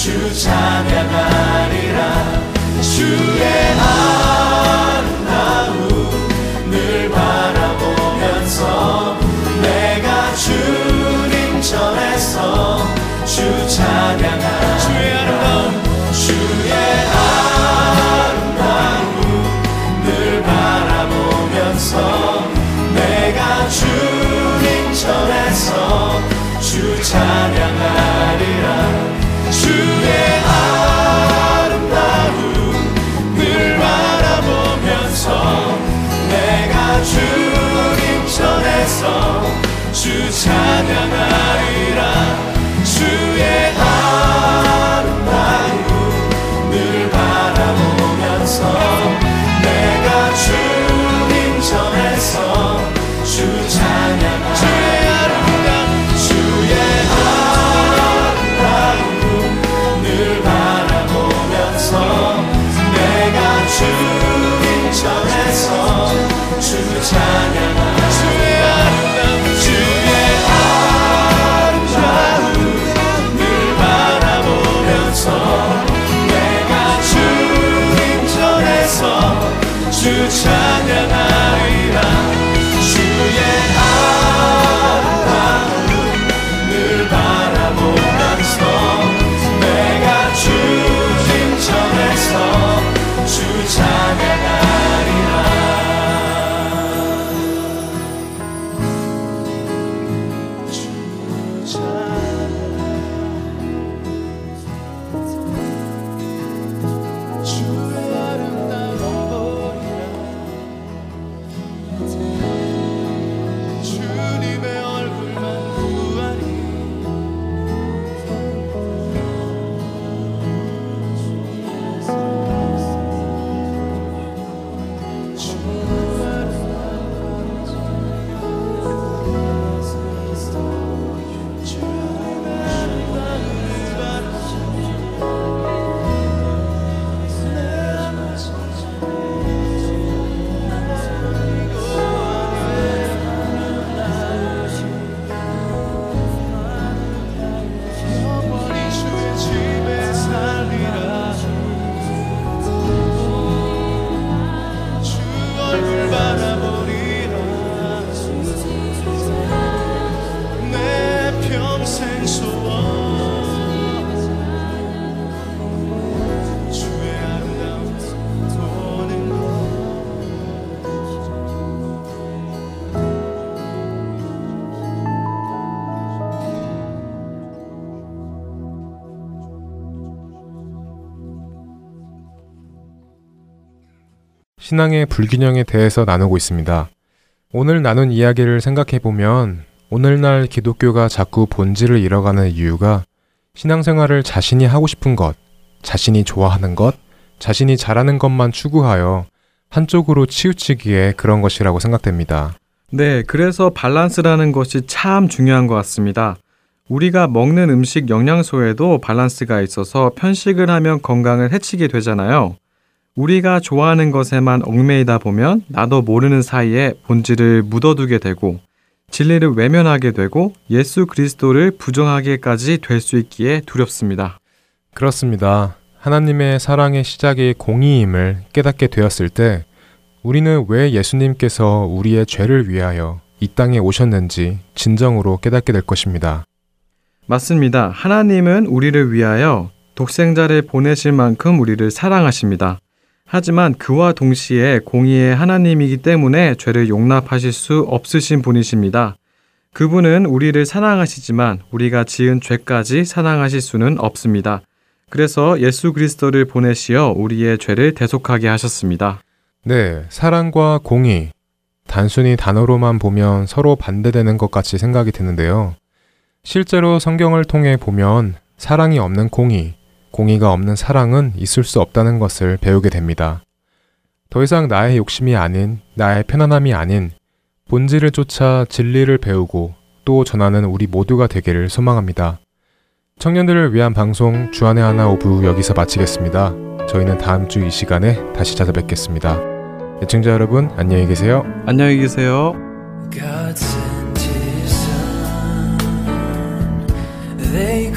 주찬
신앙의 불균형에 대해서 나누고 있습니다. 오늘 나눈 이야기를 생각해 보면 오늘날 기독교가 자꾸 본질을 잃어가는 이유가 신앙생활을 자신이 하고 싶은 것, 자신이 좋아하는 것, 자신이 잘하는 것만 추구하여 한쪽으로 치우치기에 그런 것이라고 생각됩니다.
네, 그래서 밸런스라는 것이 참 중요한 것 같습니다. 우리가 먹는 음식 영양소에도 밸런스가 있어서 편식을 하면 건강을 해치게 되잖아요. 우리가 좋아하는 것에만 얽매이다 보면 나도 모르는 사이에 본질을 묻어두게 되고 진리를 외면하게 되고 예수 그리스도를 부정하게까지 될 수 있기에 두렵습니다.
그렇습니다. 하나님의 사랑의 시작이 공의임을 깨닫게 되었을 때 우리는 왜 예수님께서 우리의 죄를 위하여 이 땅에 오셨는지 진정으로 깨닫게 될 것입니다.
맞습니다. 하나님은 우리를 위하여 독생자를 보내실 만큼 우리를 사랑하십니다. 하지만 그와 동시에 공의의 하나님이기 때문에 죄를 용납하실 수 없으신 분이십니다. 그분은 우리를 사랑하시지만 우리가 지은 죄까지 사랑하실 수는 없습니다. 그래서 예수 그리스도를 보내시어 우리의 죄를 대속하게 하셨습니다.
네, 사랑과 공의. 단순히 단어로만 보면 서로 반대되는 것 같이 생각이 드는데요. 실제로 성경을 통해 보면 사랑이 없는 공의, 공의가 없는 사랑은 있을 수 없다는 것을 배우게 됩니다. 더 이상 나의 욕심이 아닌 나의 편안함이 아닌 본질을 쫓아 진리를 배우고 또 전하는 우리 모두가 되기를 소망합니다. 청년들을 위한 방송 주안의 하나 5부 여기서 마치겠습니다. 저희는 다음 주 이 시간에 다시 찾아뵙겠습니다. 애청자 여러분 안녕히 계세요.
안녕히 계세요.
They